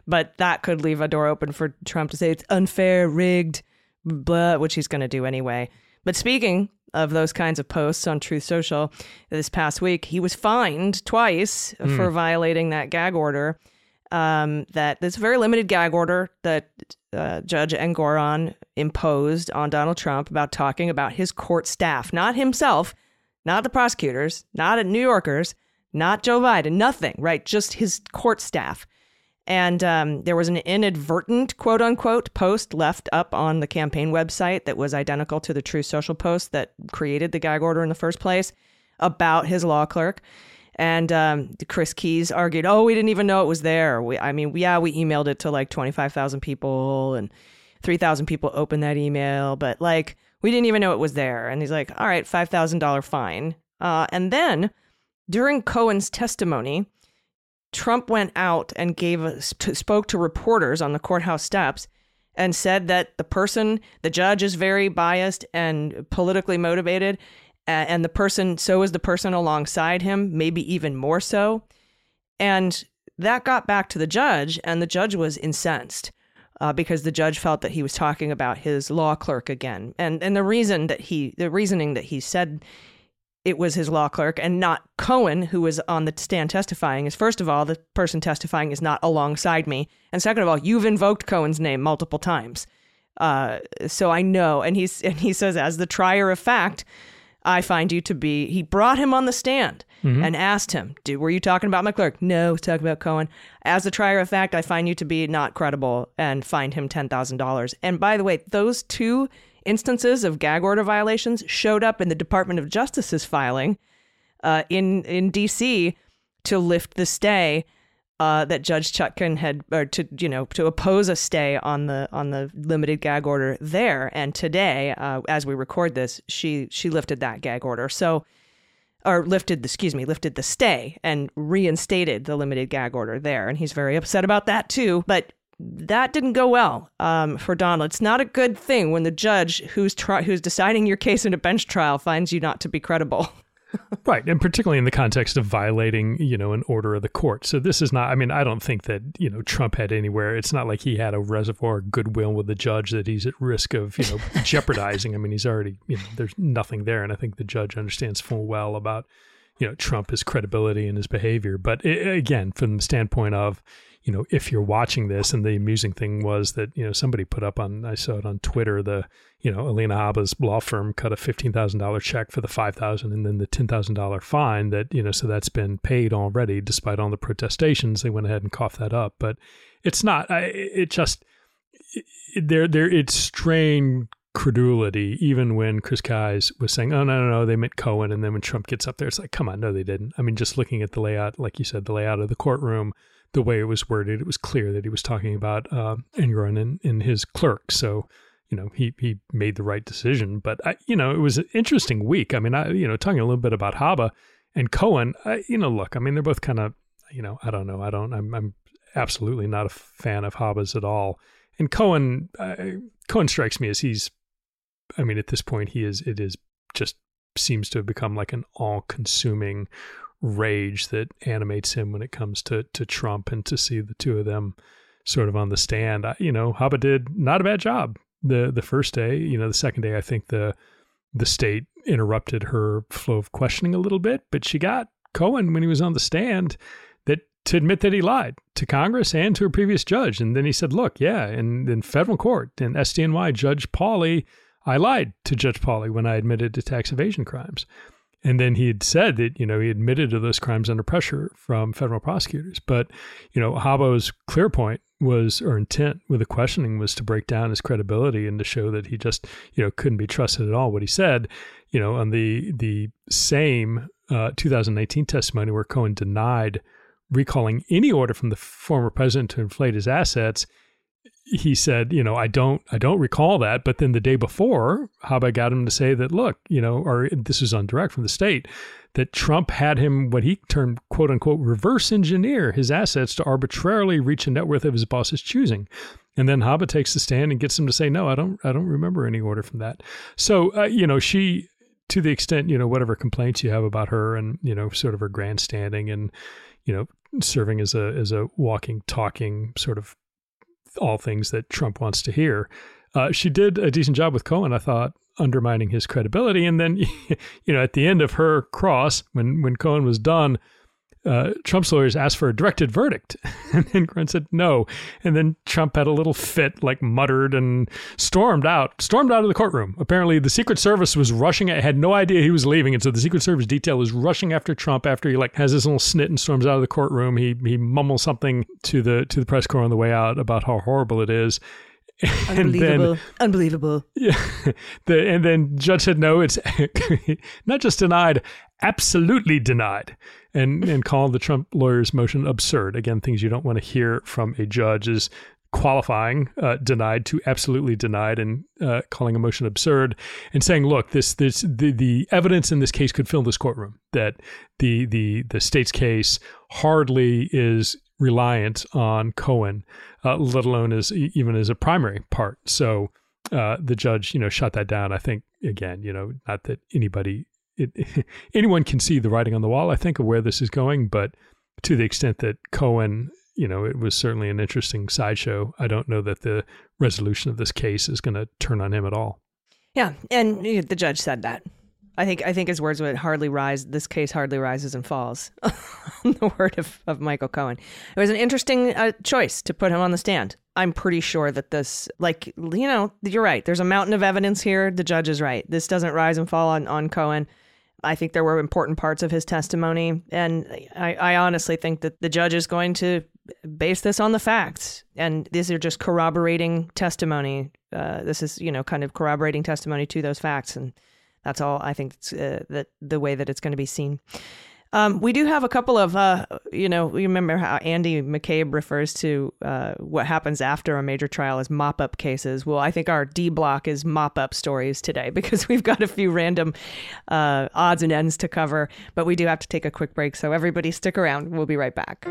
But that could leave a door open for Trump to say it's unfair, rigged, blah, which he's going to do anyway. But speaking of those kinds of posts on Truth Social this past week, he was fined twice mm. for violating that gag order um, that this very limited gag order that uh, Judge Engoron imposed on Donald Trump about talking about his court staff, not himself, not the prosecutors, not New Yorkers, not Joe Biden, nothing, right? Just his court staff. And um, there was an inadvertent quote unquote post left up on the campaign website that was identical to the Truth Social post that created the gag order in the first place about his law clerk. And um, Chris Kise argued, "Oh, we didn't even know it was there. We, I mean, yeah, we emailed it to like twenty five thousand people, and three thousand people opened that email, but like we didn't even know it was there." And he's like, "All right, five thousand dollar fine." Uh, and then during Cohen's testimony, Trump went out and gave spoke to reporters on the courthouse steps and said that the person, the judge, is very biased and politically motivated, and the person, so is the person alongside him, maybe even more so. And that got back to the judge, and the judge was incensed. Uh, because the judge felt that he was talking about his law clerk again, and and the reason that he, the reasoning that he said it was his law clerk and not Cohen, who was on the stand testifying, is first of all, the person testifying is not alongside me. And second of all, you've invoked Cohen's name multiple times. Uh, so I know. And he's and he says, as the trier of fact, I find you to be. He brought him on the stand mm-hmm. and asked him, Dude, Were you talking about my clerk? No, talking about Cohen. As a trier of fact, I find you to be not credible and find him $10,000. And by the way, those two instances of gag order violations showed up in the Department of Justice's filing uh, in, in D.C. to lift the stay uh, that Judge Chutkan had, or to you know, to oppose a stay on the on the limited gag order there. And today, uh, as we record this, she she lifted that gag order. So, or lifted, the, excuse me, lifted the stay and reinstated the limited gag order there. And he's very upset about that too. But that didn't go well um, for Donald. It's not a good thing when the judge who's who's deciding your case in a bench trial finds you not to be credible. right, and particularly in the context of violating, you know, an order of the court. So this is not. I mean, I don't think that you know Trump had anywhere. It's not like he had a reservoir of goodwill with the judge that he's at risk of, you know, jeopardizing. I mean, he's already, you know, there's nothing there, and I think the judge understands full well about, you know, Trump, his credibility and his behavior. But it, again, from the standpoint of you know, if you're watching this, and the amusing thing was that, you know, somebody put up on, I saw it on Twitter, the, you know, Alina Habba's law firm cut a $15,000 check for the 5000 and then the $10,000 fine that, you know, so that's been paid already despite all the protestations. They went ahead and coughed that up. But it's not, I, it just, there, there, it's strained credulity, even when Chris Kise was saying, oh, no, no, no, they meant Cohen. And then when Trump gets up there, it's like, come on, no, they didn't. I mean, just looking at the layout, like you said, the layout of the courtroom, the way it was worded, it was clear that he was talking about uh, and, and his clerk. So, you know, he he made the right decision. But I, you know, it was an interesting week. I mean, I you know, talking a little bit about Habba and Cohen. I, you know, look, I mean, they're both kind of, you know, I don't know, I don't, I'm, I'm absolutely not a fan of Habba's at all. And Cohen, Cohen strikes me as he's, I mean, at this point, he is, it is just seems to have become like an all-consuming rage that animates him when it comes to to Trump and to see the two of them sort of on the stand. I, you know, Habba did not a bad job the the first day. You know, the second day I think the the state interrupted her flow of questioning a little bit, but she got Cohen when he was on the stand that to admit that he lied to Congress and to a previous judge. And then he said, look, yeah, in, in federal court, in SDNY, Judge Pauley, I lied to Judge Pauley when I admitted to tax evasion crimes. And then he had said that, you know, he admitted to those crimes under pressure from federal prosecutors. But, you know, Habba's clear point was, or intent with the questioning was to break down his credibility and to show that he just, you know, couldn't be trusted at all. What he said, you know, on the the same uh, 2019 testimony where Cohen denied recalling any order from the former president to inflate his assets, he said, you know, I don't, I don't recall that. But then the day before, Habba got him to say that, look, you know, or this is on direct from the state, that Trump had him what he termed quote unquote reverse engineer his assets to arbitrarily reach a net worth of his boss's choosing. And then Habba takes the stand and gets him to say, no, I don't, I don't remember any order from that. So, uh, you know, she, to the extent, you know, whatever complaints you have about her and, you know, sort of her grandstanding and, you know, serving as a, as a walking, talking sort of all things that Trump wants to hear. Uh, she did a decent job with Cohen, I thought, undermining his credibility. And then, you know, at the end of her cross, when when Cohen was done, uh, Trump's lawyers asked for a directed verdict. And then Cohen said no. And then Trump had a little fit, like muttered and stormed out, stormed out of the courtroom. Apparently, the Secret Service was rushing, at, had no idea he was leaving. And so the Secret Service detail was rushing after Trump after he like has this little snit and storms out of the courtroom. He he mumbles something to the to the press corps on the way out about how horrible it is. Unbelievable. Then, Unbelievable. Yeah. The, and then judge said, no, it's not just denied, absolutely denied. And, and called the Trump lawyers' motion absurd. Again, things you don't want to hear from a judge is qualifying uh, denied to absolutely denied and uh, calling a motion absurd and saying look this this the, the evidence in this case could fill this courtroom that the the the state's case hardly is reliant on Cohen, uh, let alone as even as a primary part. So uh, the judge, you know, shut that down. I think again, you know, not that anybody, it, anyone can see the writing on the wall. I think of where this is going, but to the extent that Cohen, you know, it was certainly an interesting sideshow. I don't know that the resolution of this case is going to turn on him at all. Yeah, and the judge said that. I think I think his words would hardly rise. This case hardly rises and falls. On the word of, of Michael Cohen. It was an interesting uh, choice to put him on the stand. I'm pretty sure that this, like you know, you're right. There's a mountain of evidence here. The judge is right. This doesn't rise and fall on on Cohen. I think there were important parts of his testimony, and I, I honestly think that the judge is going to base this on the facts, and these are just corroborating testimony. Uh, this is you know kind of corroborating testimony to those facts, and that's all I think uh, that the way that it's going to be seen. Um, we do have a couple of, uh, you know, you remember how Andy McCabe refers to uh, what happens after a major trial as mop up cases. Well, I think our D block is mop up stories today because we've got a few random uh, odds and ends to cover, but we do have to take a quick break. So everybody stick around. We'll be right back.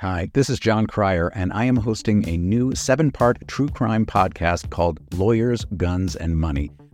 Hi, this is Jon Cryer, and I am hosting a new seven part true crime podcast called Lawyers, Guns, and Money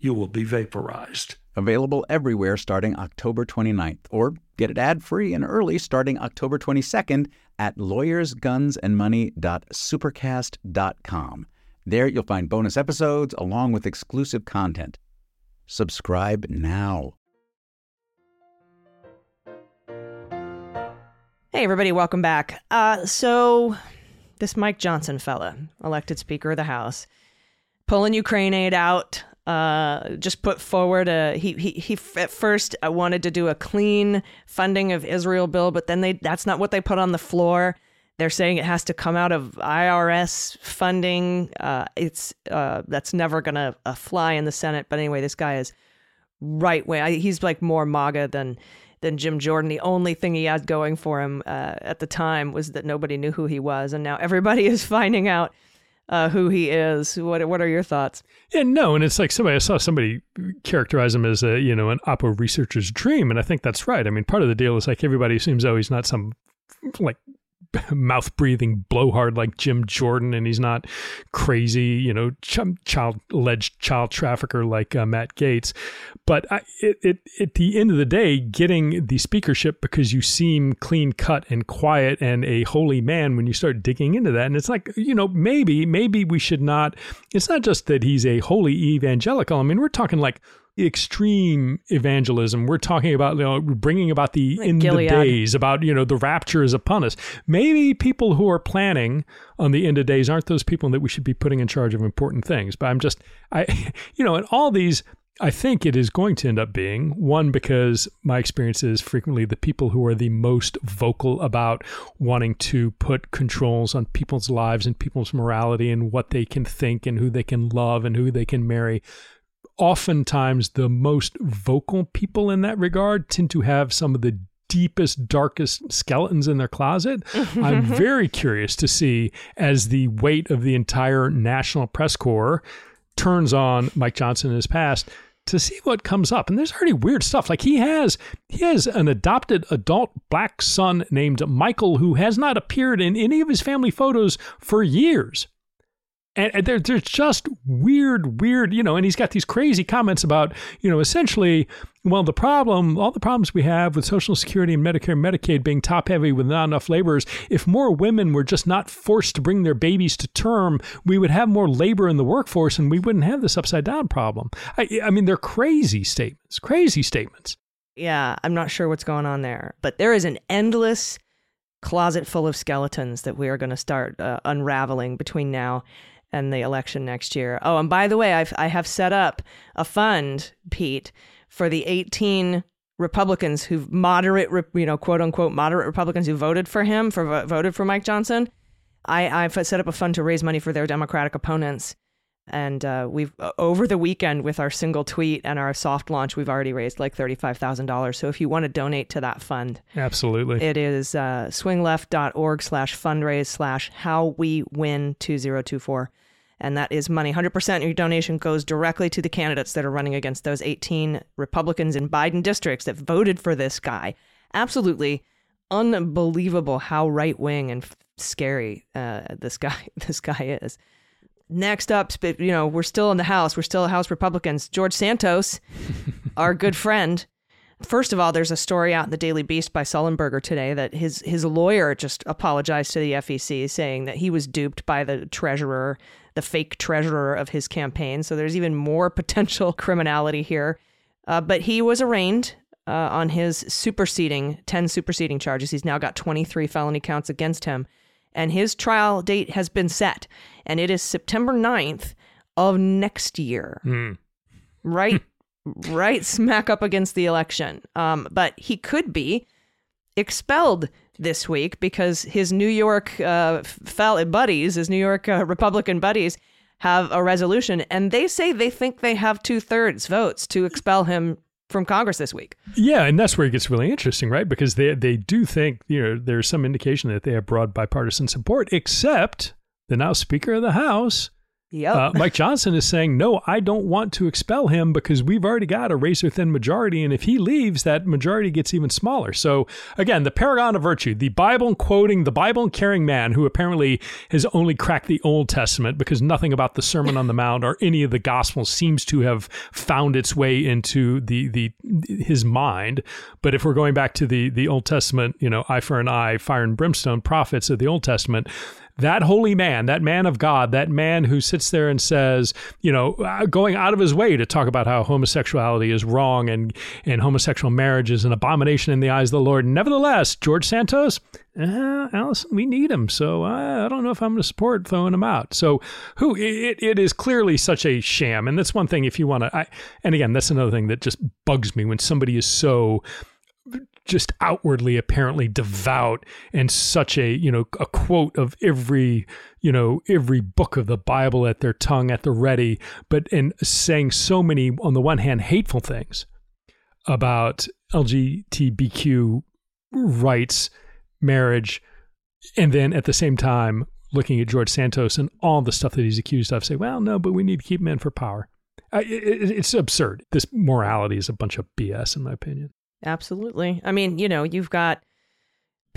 You will be vaporized. Available everywhere starting October 29th, or get it ad free and early starting October 22nd at lawyersgunsandmoney.supercast.com. There you'll find bonus episodes along with exclusive content. Subscribe now. Hey, everybody, welcome back. Uh, so, this Mike Johnson fella, elected Speaker of the House, pulling Ukraine aid out, uh, just put forward a he he he at first uh, wanted to do a clean funding of Israel bill, but then they that's not what they put on the floor. They're saying it has to come out of IRS funding. Uh, it's uh, that's never gonna uh, fly in the Senate. But anyway, this guy is right wing. He's like more MAGA than than Jim Jordan. The only thing he had going for him uh, at the time was that nobody knew who he was, and now everybody is finding out uh, who he is. What What are your thoughts? Yeah, no, and it's like somebody I saw somebody characterize him as a you know an oppo researcher's dream, and I think that's right. I mean, part of the deal is like everybody assumes oh he's not some like mouth breathing blowhard like Jim Jordan, and he's not crazy, you know, ch- child alleged child trafficker like uh, Matt Gaetz. But I, it, it, at the end of the day, getting the speakership because you seem clean cut and quiet and a holy man when you start digging into that, and it's like you know maybe maybe we should not. It's not just that he's a holy evangelical. I mean, we're talking like extreme evangelism. We're talking about you know bringing about the Like end Gilead. of days, about you know the rapture is upon us. Maybe people who are planning on the end of days aren't those people that we should be putting in charge of important things. But I'm just I you know, in all these I think it is going to end up being one because my experience is frequently the people who are the most vocal about wanting to put controls on people's lives and people's morality and what they can think and who they can love and who they can marry oftentimes the most vocal people in that regard tend to have some of the deepest, darkest skeletons in their closet. I'm very curious to see as the weight of the entire National Press Corps turns on Mike Johnson in his past to see what comes up. And there's already weird stuff. Like he has he has an adopted adult black son named Michael who has not appeared in any of his family photos for years. And, there, there's just weird, weird, you know, and he's got these crazy comments about, you know, essentially, well, the problem, all the problems we have with Social Security and Medicare and Medicaid being top heavy with not enough laborers, if more women were just not forced to bring their babies to term, we would have more labor in the workforce and we wouldn't have this upside down problem. I, I mean, they're crazy statements, crazy statements. Yeah, I'm not sure what's going on there, but there is an endless closet full of skeletons that we are going to start uh, unraveling between now and the election next year. Oh, and by the way, I've, I have set up a fund, Pete, for the 18 Republicans who moderate, you know, quote unquote, moderate Republicans who voted for him, for voted for Mike Johnson. I, I've set up a fund to raise money for their Democratic opponents. And uh, we've over the weekend with our single tweet and our soft launch, we've already raised like thirty-five thousand dollars. So if you want to donate to that fund, absolutely, it is uh, swingleft.org/slash fundraise slash how we win two zero two four, and that is money. Hundred percent of your donation goes directly to the candidates that are running against those eighteen Republicans in Biden districts that voted for this guy. Absolutely unbelievable how right wing and scary uh, this guy this guy is. Next up, you know, we're still in the House. We're still a House Republicans. George Santos, our good friend. First of all, there's a story out in the Daily Beast by Sollenberger today that his his lawyer just apologized to the FEC, saying that he was duped by the treasurer, the fake treasurer of his campaign. So there's even more potential criminality here. Uh, but he was arraigned uh, on his superseding 10 superseding charges. He's now got 23 felony counts against him and his trial date has been set, and it is September 9th of next year. Mm. Right, right smack up against the election. Um, but he could be expelled this week because his New York uh, fel- buddies, his New York uh, Republican buddies, have a resolution, and they say they think they have two thirds votes to expel him from Congress this week. Yeah, and that's where it gets really interesting, right? Because they they do think you know there's some indication that they have broad bipartisan support, except the now Speaker of the House Yep. Uh, Mike Johnson is saying, no, I don't want to expel him because we've already got a razor thin majority. And if he leaves, that majority gets even smaller. So, again, the paragon of virtue, the Bible quoting, the Bible carrying man who apparently has only cracked the Old Testament because nothing about the Sermon on the Mount or any of the Gospels seems to have found its way into the, the his mind. But if we're going back to the, the Old Testament, you know, eye for an eye, fire and brimstone prophets of the Old Testament, that holy man, that man of God, that man who sits there and says, you know, uh, going out of his way to talk about how homosexuality is wrong and, and homosexual marriage is an abomination in the eyes of the Lord. Nevertheless, George Santos, uh, Allison, we need him. So I, I don't know if I'm going to support throwing him out. So who it, it is clearly such a sham. And that's one thing if you want to, and again, that's another thing that just bugs me when somebody is so just outwardly apparently devout and such a you know a quote of every you know every book of the bible at their tongue at the ready but and saying so many on the one hand hateful things about lgbtq rights marriage and then at the same time looking at george santos and all the stuff that he's accused of say well no but we need to keep men for power. It, it, it's absurd. This morality is a bunch of bs in my opinion Absolutely. I mean, you know, you've got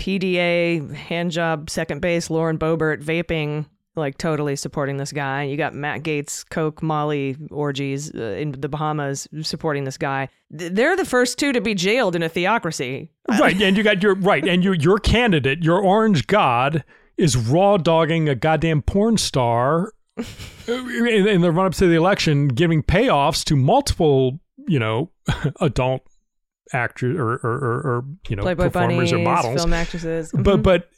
PDA, handjob, second base, Lauren Boebert vaping, like totally supporting this guy. You got Matt Gaetz, Coke, Molly orgies uh, in the Bahamas supporting this guy. They're the first two to be jailed in a theocracy. Right. and you got your, right. And your, your candidate, your orange god, is raw dogging a goddamn porn star in the run up to the election, giving payoffs to multiple, you know, adult actors or, or, or, or you know Playboy performers bunnies, or models, film actresses. Mm-hmm. But but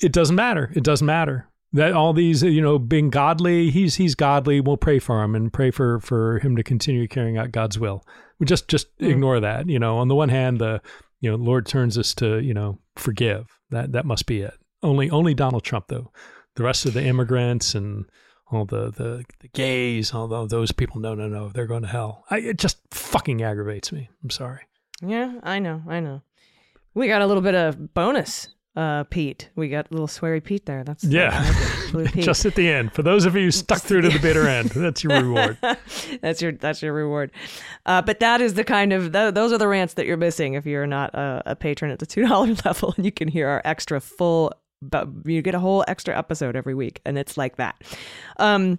it doesn't matter. It doesn't matter that all these you know being godly. He's he's godly. We'll pray for him and pray for for him to continue carrying out God's will. We just just mm. ignore that. You know, on the one hand, the you know Lord turns us to you know forgive. That that must be it. Only only Donald Trump though. The rest of the immigrants and all the, the, the gays, all those people, no, no, no, they're going to hell. I, it just fucking aggravates me. I'm sorry. Yeah, I know, I know. We got a little bit of bonus, uh, Pete. We got a little sweary Pete there. That's yeah, just at the end. For those of you stuck through to the bitter end, that's your reward. that's your that's your reward. Uh, but that is the kind of th- those are the rants that you're missing if you're not a, a patron at the two dollar level, and you can hear our extra full but you get a whole extra episode every week, and it's like that. Um,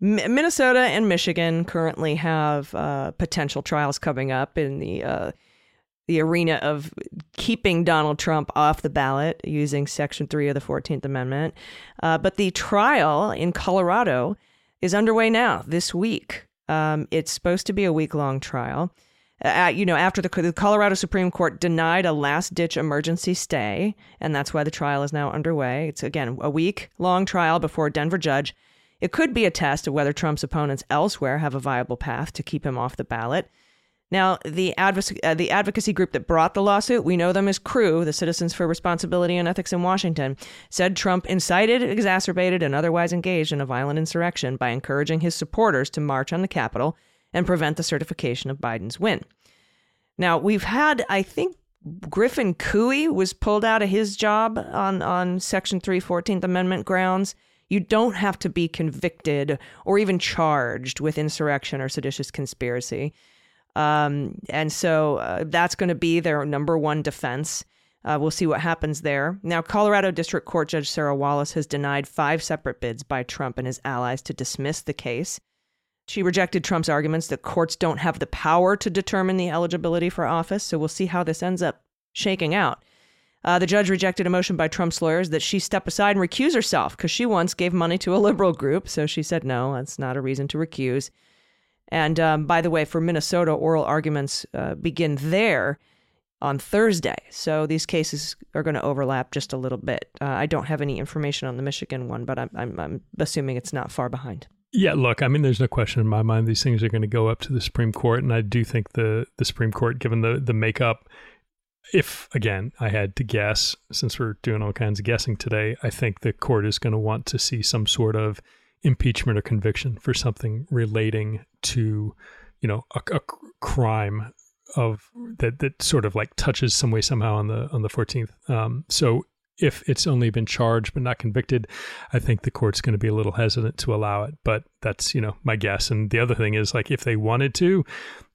Minnesota and Michigan currently have uh, potential trials coming up in the uh, the arena of keeping Donald Trump off the ballot using Section 3 of the 14th Amendment. Uh, but the trial in Colorado is underway now this week. Um, it's supposed to be a week long trial. Uh, you know, after the, the Colorado Supreme Court denied a last ditch emergency stay, and that's why the trial is now underway. It's again a week long trial before a Denver judge. It could be a test of whether Trump's opponents elsewhere have a viable path to keep him off the ballot. Now, the, advocacy, uh, the advocacy group that brought the lawsuit, we know them as CREW, the Citizens for Responsibility and Ethics in Washington, said Trump incited, exacerbated, and otherwise engaged in a violent insurrection by encouraging his supporters to march on the Capitol and prevent the certification of Biden's win. Now, we've had, I think, Griffin Couy was pulled out of his job on, on Section 3, 14th Amendment grounds. You don't have to be convicted or even charged with insurrection or seditious conspiracy. Um, and so uh, that's going to be their number one defense. Uh, we'll see what happens there. Now, Colorado District Court Judge Sarah Wallace has denied five separate bids by Trump and his allies to dismiss the case. She rejected Trump's arguments that courts don't have the power to determine the eligibility for office, so we'll see how this ends up shaking out. Uh, the judge rejected a motion by Trump's lawyers that she step aside and recuse herself because she once gave money to a liberal group. So she said, no, that's not a reason to recuse. And um, by the way, for Minnesota, oral arguments uh, begin there on Thursday. So these cases are going to overlap just a little bit. Uh, I don't have any information on the Michigan one, but I'm, I'm, I'm assuming it's not far behind. Yeah, look, I mean, there's no question in my mind these things are going to go up to the Supreme Court, and I do think the the Supreme Court, given the the makeup, if again I had to guess, since we're doing all kinds of guessing today, I think the court is going to want to see some sort of impeachment or conviction for something relating to, you know, a, a crime of that that sort of like touches some way somehow on the on the 14th. Um, so if it's only been charged but not convicted, I think the court's going to be a little hesitant to allow it. But that's you know my guess. And the other thing is like if they wanted to,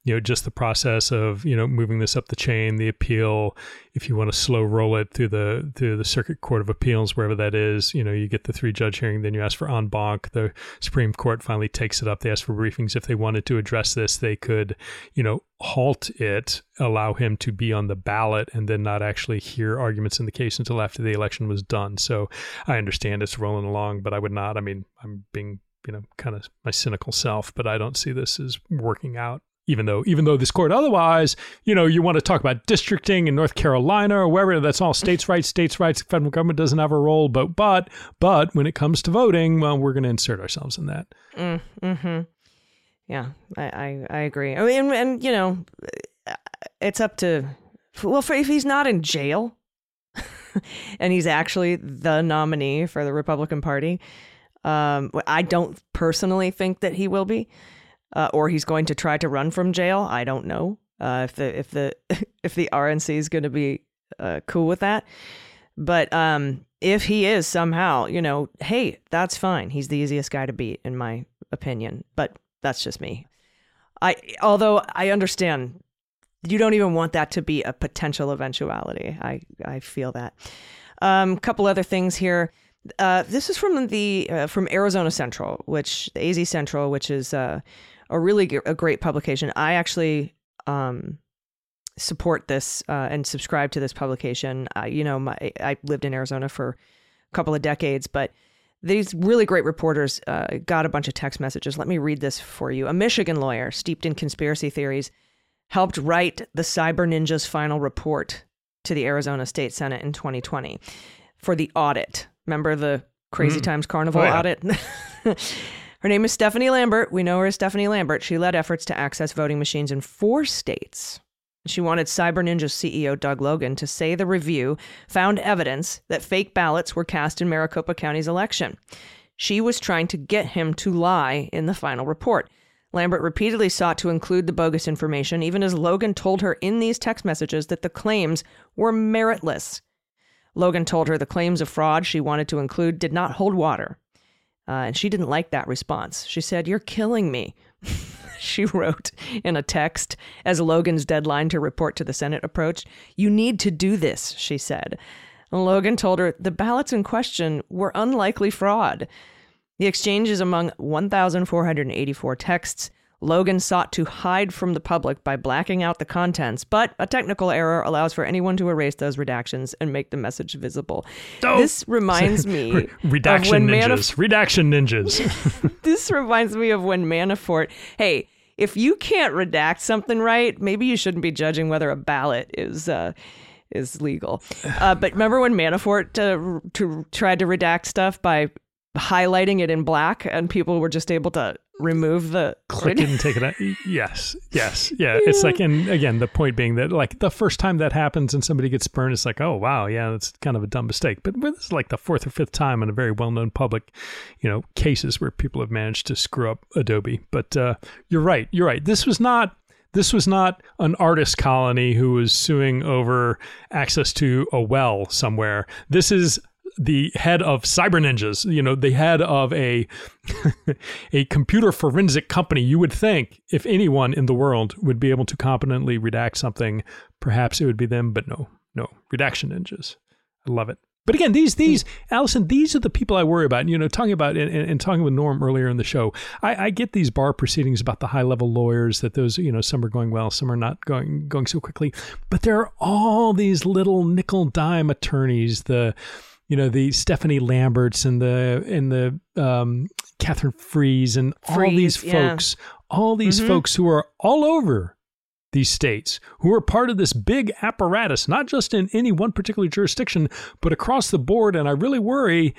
you know, just the process of you know moving this up the chain, the appeal. If you want to slow roll it through the through the Circuit Court of Appeals, wherever that is, you know, you get the three judge hearing, then you ask for en banc. The Supreme Court finally takes it up. They ask for briefings. If they wanted to address this, they could, you know, halt it, allow him to be on the ballot, and then not actually hear arguments in the case until after the election was done. So I understand it's rolling along, but I would not. I mean, I'm being you know kind of my cynical self, but I don't see this as working out even though even though this court otherwise, you know, you want to talk about districting in North Carolina or wherever, that's all states' rights, states' rights. The federal government doesn't have a role, but but but when it comes to voting, well, we're going to insert ourselves in that. Mm, hmm Yeah, I, I, I agree. I mean, and, and you know, it's up to well, for, if he's not in jail, and he's actually the nominee for the Republican Party. Um, I don't personally think that he will be uh, or he's going to try to run from jail. I don't know uh, if the if the if the RNC is going to be uh, cool with that. But um, if he is somehow, you know, hey, that's fine. He's the easiest guy to beat, in my opinion. But that's just me. I although I understand you don't even want that to be a potential eventuality. I I feel that. A um, couple other things here. Uh, this is from the uh, from Arizona Central, which AZ Central, which is uh, a really g- a great publication. I actually um, support this uh, and subscribe to this publication. I, you know, my, I lived in Arizona for a couple of decades, but these really great reporters uh, got a bunch of text messages. Let me read this for you. A Michigan lawyer steeped in conspiracy theories helped write the Cyber Ninjas final report to the Arizona State Senate in 2020 for the audit. Remember the Crazy mm. Times Carnival oh, yeah. audit? Her name is Stephanie Lambert. We know her as Stephanie Lambert. She led efforts to access voting machines in four states. She wanted Cyber Ninja CEO Doug Logan to say the review found evidence that fake ballots were cast in Maricopa County's election. She was trying to get him to lie in the final report. Lambert repeatedly sought to include the bogus information, even as Logan told her in these text messages that the claims were meritless. Logan told her the claims of fraud she wanted to include did not hold water. Uh, and she didn't like that response. She said, You're killing me. she wrote in a text as Logan's deadline to report to the Senate approached. You need to do this, she said. And Logan told her the ballots in question were unlikely fraud. The exchange is among 1,484 texts. Logan sought to hide from the public by blacking out the contents, but a technical error allows for anyone to erase those redactions and make the message visible. Oh. This reminds me redaction of when ninjas. Manaf- redaction ninjas. this reminds me of when Manafort. Hey, if you can't redact something right, maybe you shouldn't be judging whether a ballot is. Uh, is legal, uh, but remember when Manafort uh, to, tried to redact stuff by highlighting it in black, and people were just able to remove the click it and take it out. Yes, yes, yeah. It's like, and again, the point being that like the first time that happens and somebody gets burned, it's like, oh wow, yeah, that's kind of a dumb mistake. But this is like the fourth or fifth time in a very well-known public, you know, cases where people have managed to screw up Adobe. But uh, you're right, you're right. This was not. This was not an artist colony who was suing over access to a well somewhere. This is the head of cyber ninjas you know the head of a a computer forensic company you would think if anyone in the world would be able to competently redact something perhaps it would be them but no no redaction ninjas. I love it. But again these these allison these are the people i worry about. You know talking about and, and talking with norm earlier in the show I, I get these bar proceedings about the high level lawyers that those you know some are going well some are not going going so quickly. But there are all these little nickel dime attorneys the you know the Stefanie Lamberts and the and the um, Katherine Friess and all Friess, these yeah. folks, all these Mhm. folks who are all over these states, who are part of this big apparatus, not just in any one particular jurisdiction, but across the board. And I really worry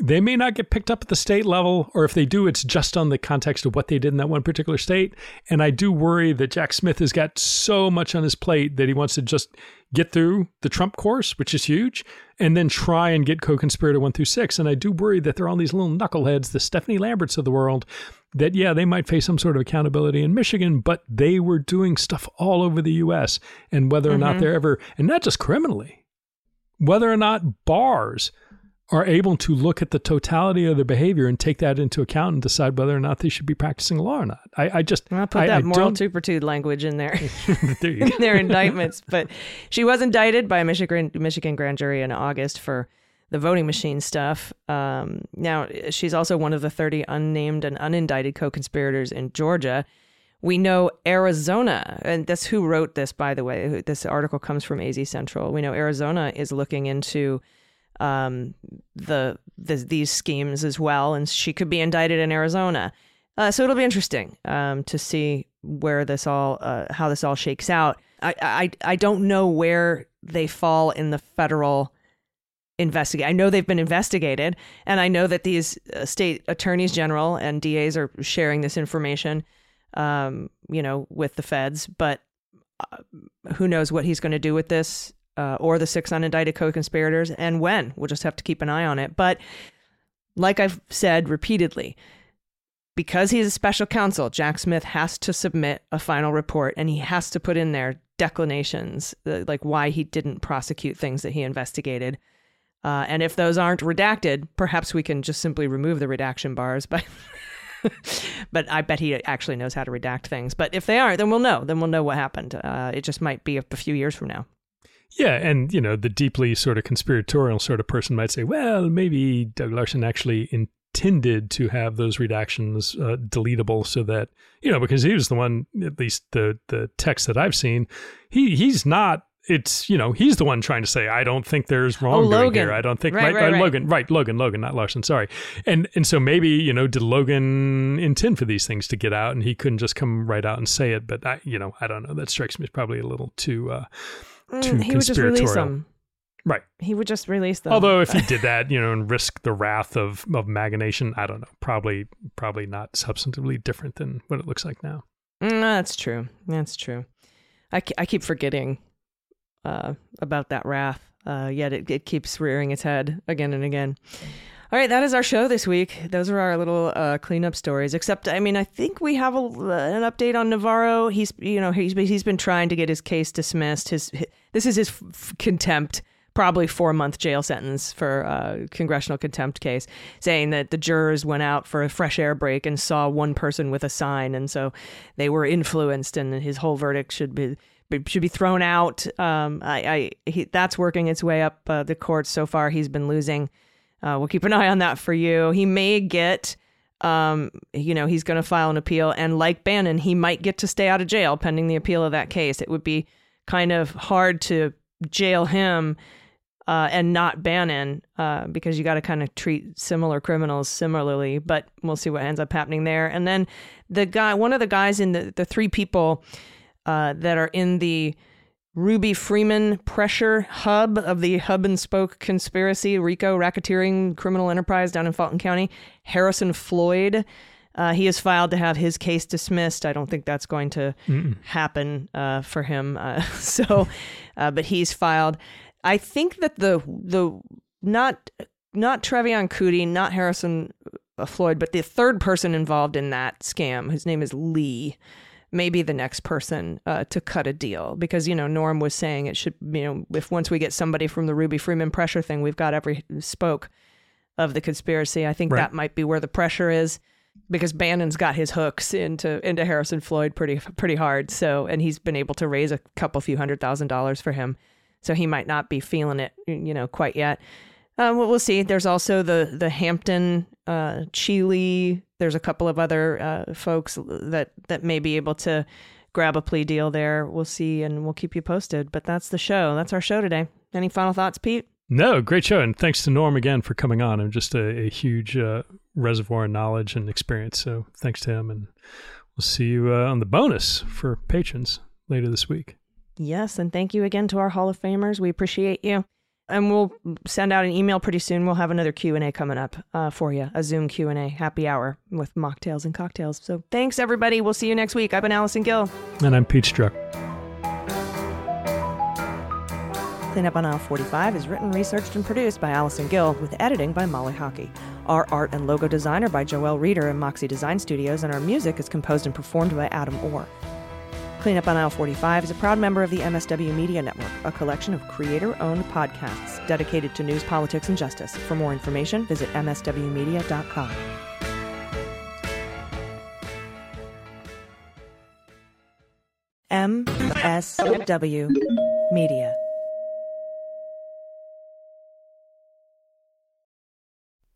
they may not get picked up at the state level, or if they do, it's just on the context of what they did in that one particular state. And I do worry that Jack Smith has got so much on his plate that he wants to just get through the Trump course, which is huge, and then try and get co-conspirator one through six. And I do worry that there are all these little knuckleheads, the Stefanie Lamberts of the world, that yeah, they might face some sort of accountability in Michigan, but they were doing stuff all over the U.S. And whether or not Mhm. they're ever, and not just criminally, whether or not bars are able to look at the totality of their behavior and take that into account and decide whether or not they should be practicing law or not. I, I just I'll put I, that I moral don't- turpitude language in there. there in their indictments. But she was indicted by a Michigan Michigan grand jury in August for the voting machine stuff. Um, now she's also one of the 30 unnamed and unindicted co-conspirators in Georgia. We know Arizona, and that's who wrote this, by the way. This article comes from AZ Central. We know Arizona is looking into um, the, the these schemes as well, and she could be indicted in Arizona. Uh, so it'll be interesting um, to see where this all, uh, how this all shakes out. I, I, I don't know where they fall in the federal investigate. I know they've been investigated, and I know that these uh, state attorneys general and DAs are sharing this information, um, you know, with the feds. But uh, who knows what he's going to do with this, uh, or the six unindicted co-conspirators, and when? We'll just have to keep an eye on it. But like I've said repeatedly, because he's a special counsel, Jack Smith has to submit a final report and he has to put in there declinations, uh, like why he didn't prosecute things that he investigated. Uh, and if those aren't redacted, perhaps we can just simply remove the redaction bars. But, but I bet he actually knows how to redact things. But if they aren't, then we'll know. Then we'll know what happened. Uh, it just might be a few years from now. Yeah, and you know, the deeply sort of conspiratorial sort of person might say, well, maybe Doug Larson actually intended to have those redactions uh, deletable so that you know because he was the one, at least the the text that I've seen, he he's not. It's you know he's the one trying to say I don't think there's wrongdoing Logan. here. I don't think Right, right, right, right, right. Logan right Logan Logan not Larson sorry and and so maybe you know did Logan intend for these things to get out and he couldn't just come right out and say it but I you know I don't know that strikes me as probably a little too uh, too Mm, he would just release them. Right. He would just release them. Although if he did that, you know, and risk the wrath of of magination, I don't know. Probably probably not substantively different than what it looks like now. Mm, that's true. That's true. I, I keep forgetting uh, about that wrath, uh, yet it, it keeps rearing its head again and again. All right, that is our show this week. Those are our little uh, cleanup stories. Except, I mean, I think we have a, an update on Navarro. He's, you know, he's he's been trying to get his case dismissed. His, this is his f- contempt, probably four month jail sentence for uh, congressional contempt case, saying that the jurors went out for a fresh air break and saw one person with a sign, and so they were influenced, and his whole verdict should be should be thrown out. Um, I, I he, that's working its way up uh, the courts so far. He's been losing. Uh, we'll keep an eye on that for you. He may get, um, you know, he's going to file an appeal, and like Bannon, he might get to stay out of jail pending the appeal of that case. It would be kind of hard to jail him uh, and not Bannon uh, because you got to kind of treat similar criminals similarly. But we'll see what ends up happening there. And then the guy, one of the guys in the the three people uh, that are in the Ruby Freeman pressure hub of the hub and spoke conspiracy, RICO racketeering criminal enterprise down in Fulton County, Harrison Floyd. Uh, he has filed to have his case dismissed. I don't think that's going to Mm-mm. happen uh, for him. Uh, so, uh, but he's filed. I think that the the not not Trevian Kutti, not Harrison uh, Floyd, but the third person involved in that scam, whose name is Lee, may be the next person uh, to cut a deal because you know Norm was saying it should you know if once we get somebody from the Ruby Freeman pressure thing, we've got every spoke of the conspiracy. I think right. that might be where the pressure is because Bannon's got his hooks into into Harrison Floyd pretty pretty hard. So and he's been able to raise a couple few hundred thousand dollars for him so he might not be feeling it, you know, quite yet. Uh, well, we'll see. There's also the the Hampton, uh, Cheeley. There's a couple of other uh, folks that that may be able to grab a plea deal there. We'll see, and we'll keep you posted. But that's the show. That's our show today. Any final thoughts, Pete? No, great show, and thanks to Norm again for coming on. I'm just a, a huge uh, reservoir of knowledge and experience. So thanks to him, and we'll see you uh, on the bonus for patrons later this week. Yes, and thank you again to our Hall of Famers. We appreciate you. And we'll send out an email pretty soon. We'll have another Q&A coming up uh, for you, a Zoom Q&A happy hour with mocktails and cocktails. So thanks, everybody. We'll see you next week. I've been Allison Gill. And I'm Pete Strzok. Cleanup on Aisle 45 is written, researched, and produced by Allison Gill with editing by Molly Hockey. Our art and logo designer by Joelle Reeder and Moxie Design Studios, and our music is composed and performed by Adam Orr. Cleanup on Aisle 45 is a proud member of the MSW Media Network, a collection of creator owned podcasts dedicated to news, politics, and justice. For more information, visit MSWmedia.com. MSW Media.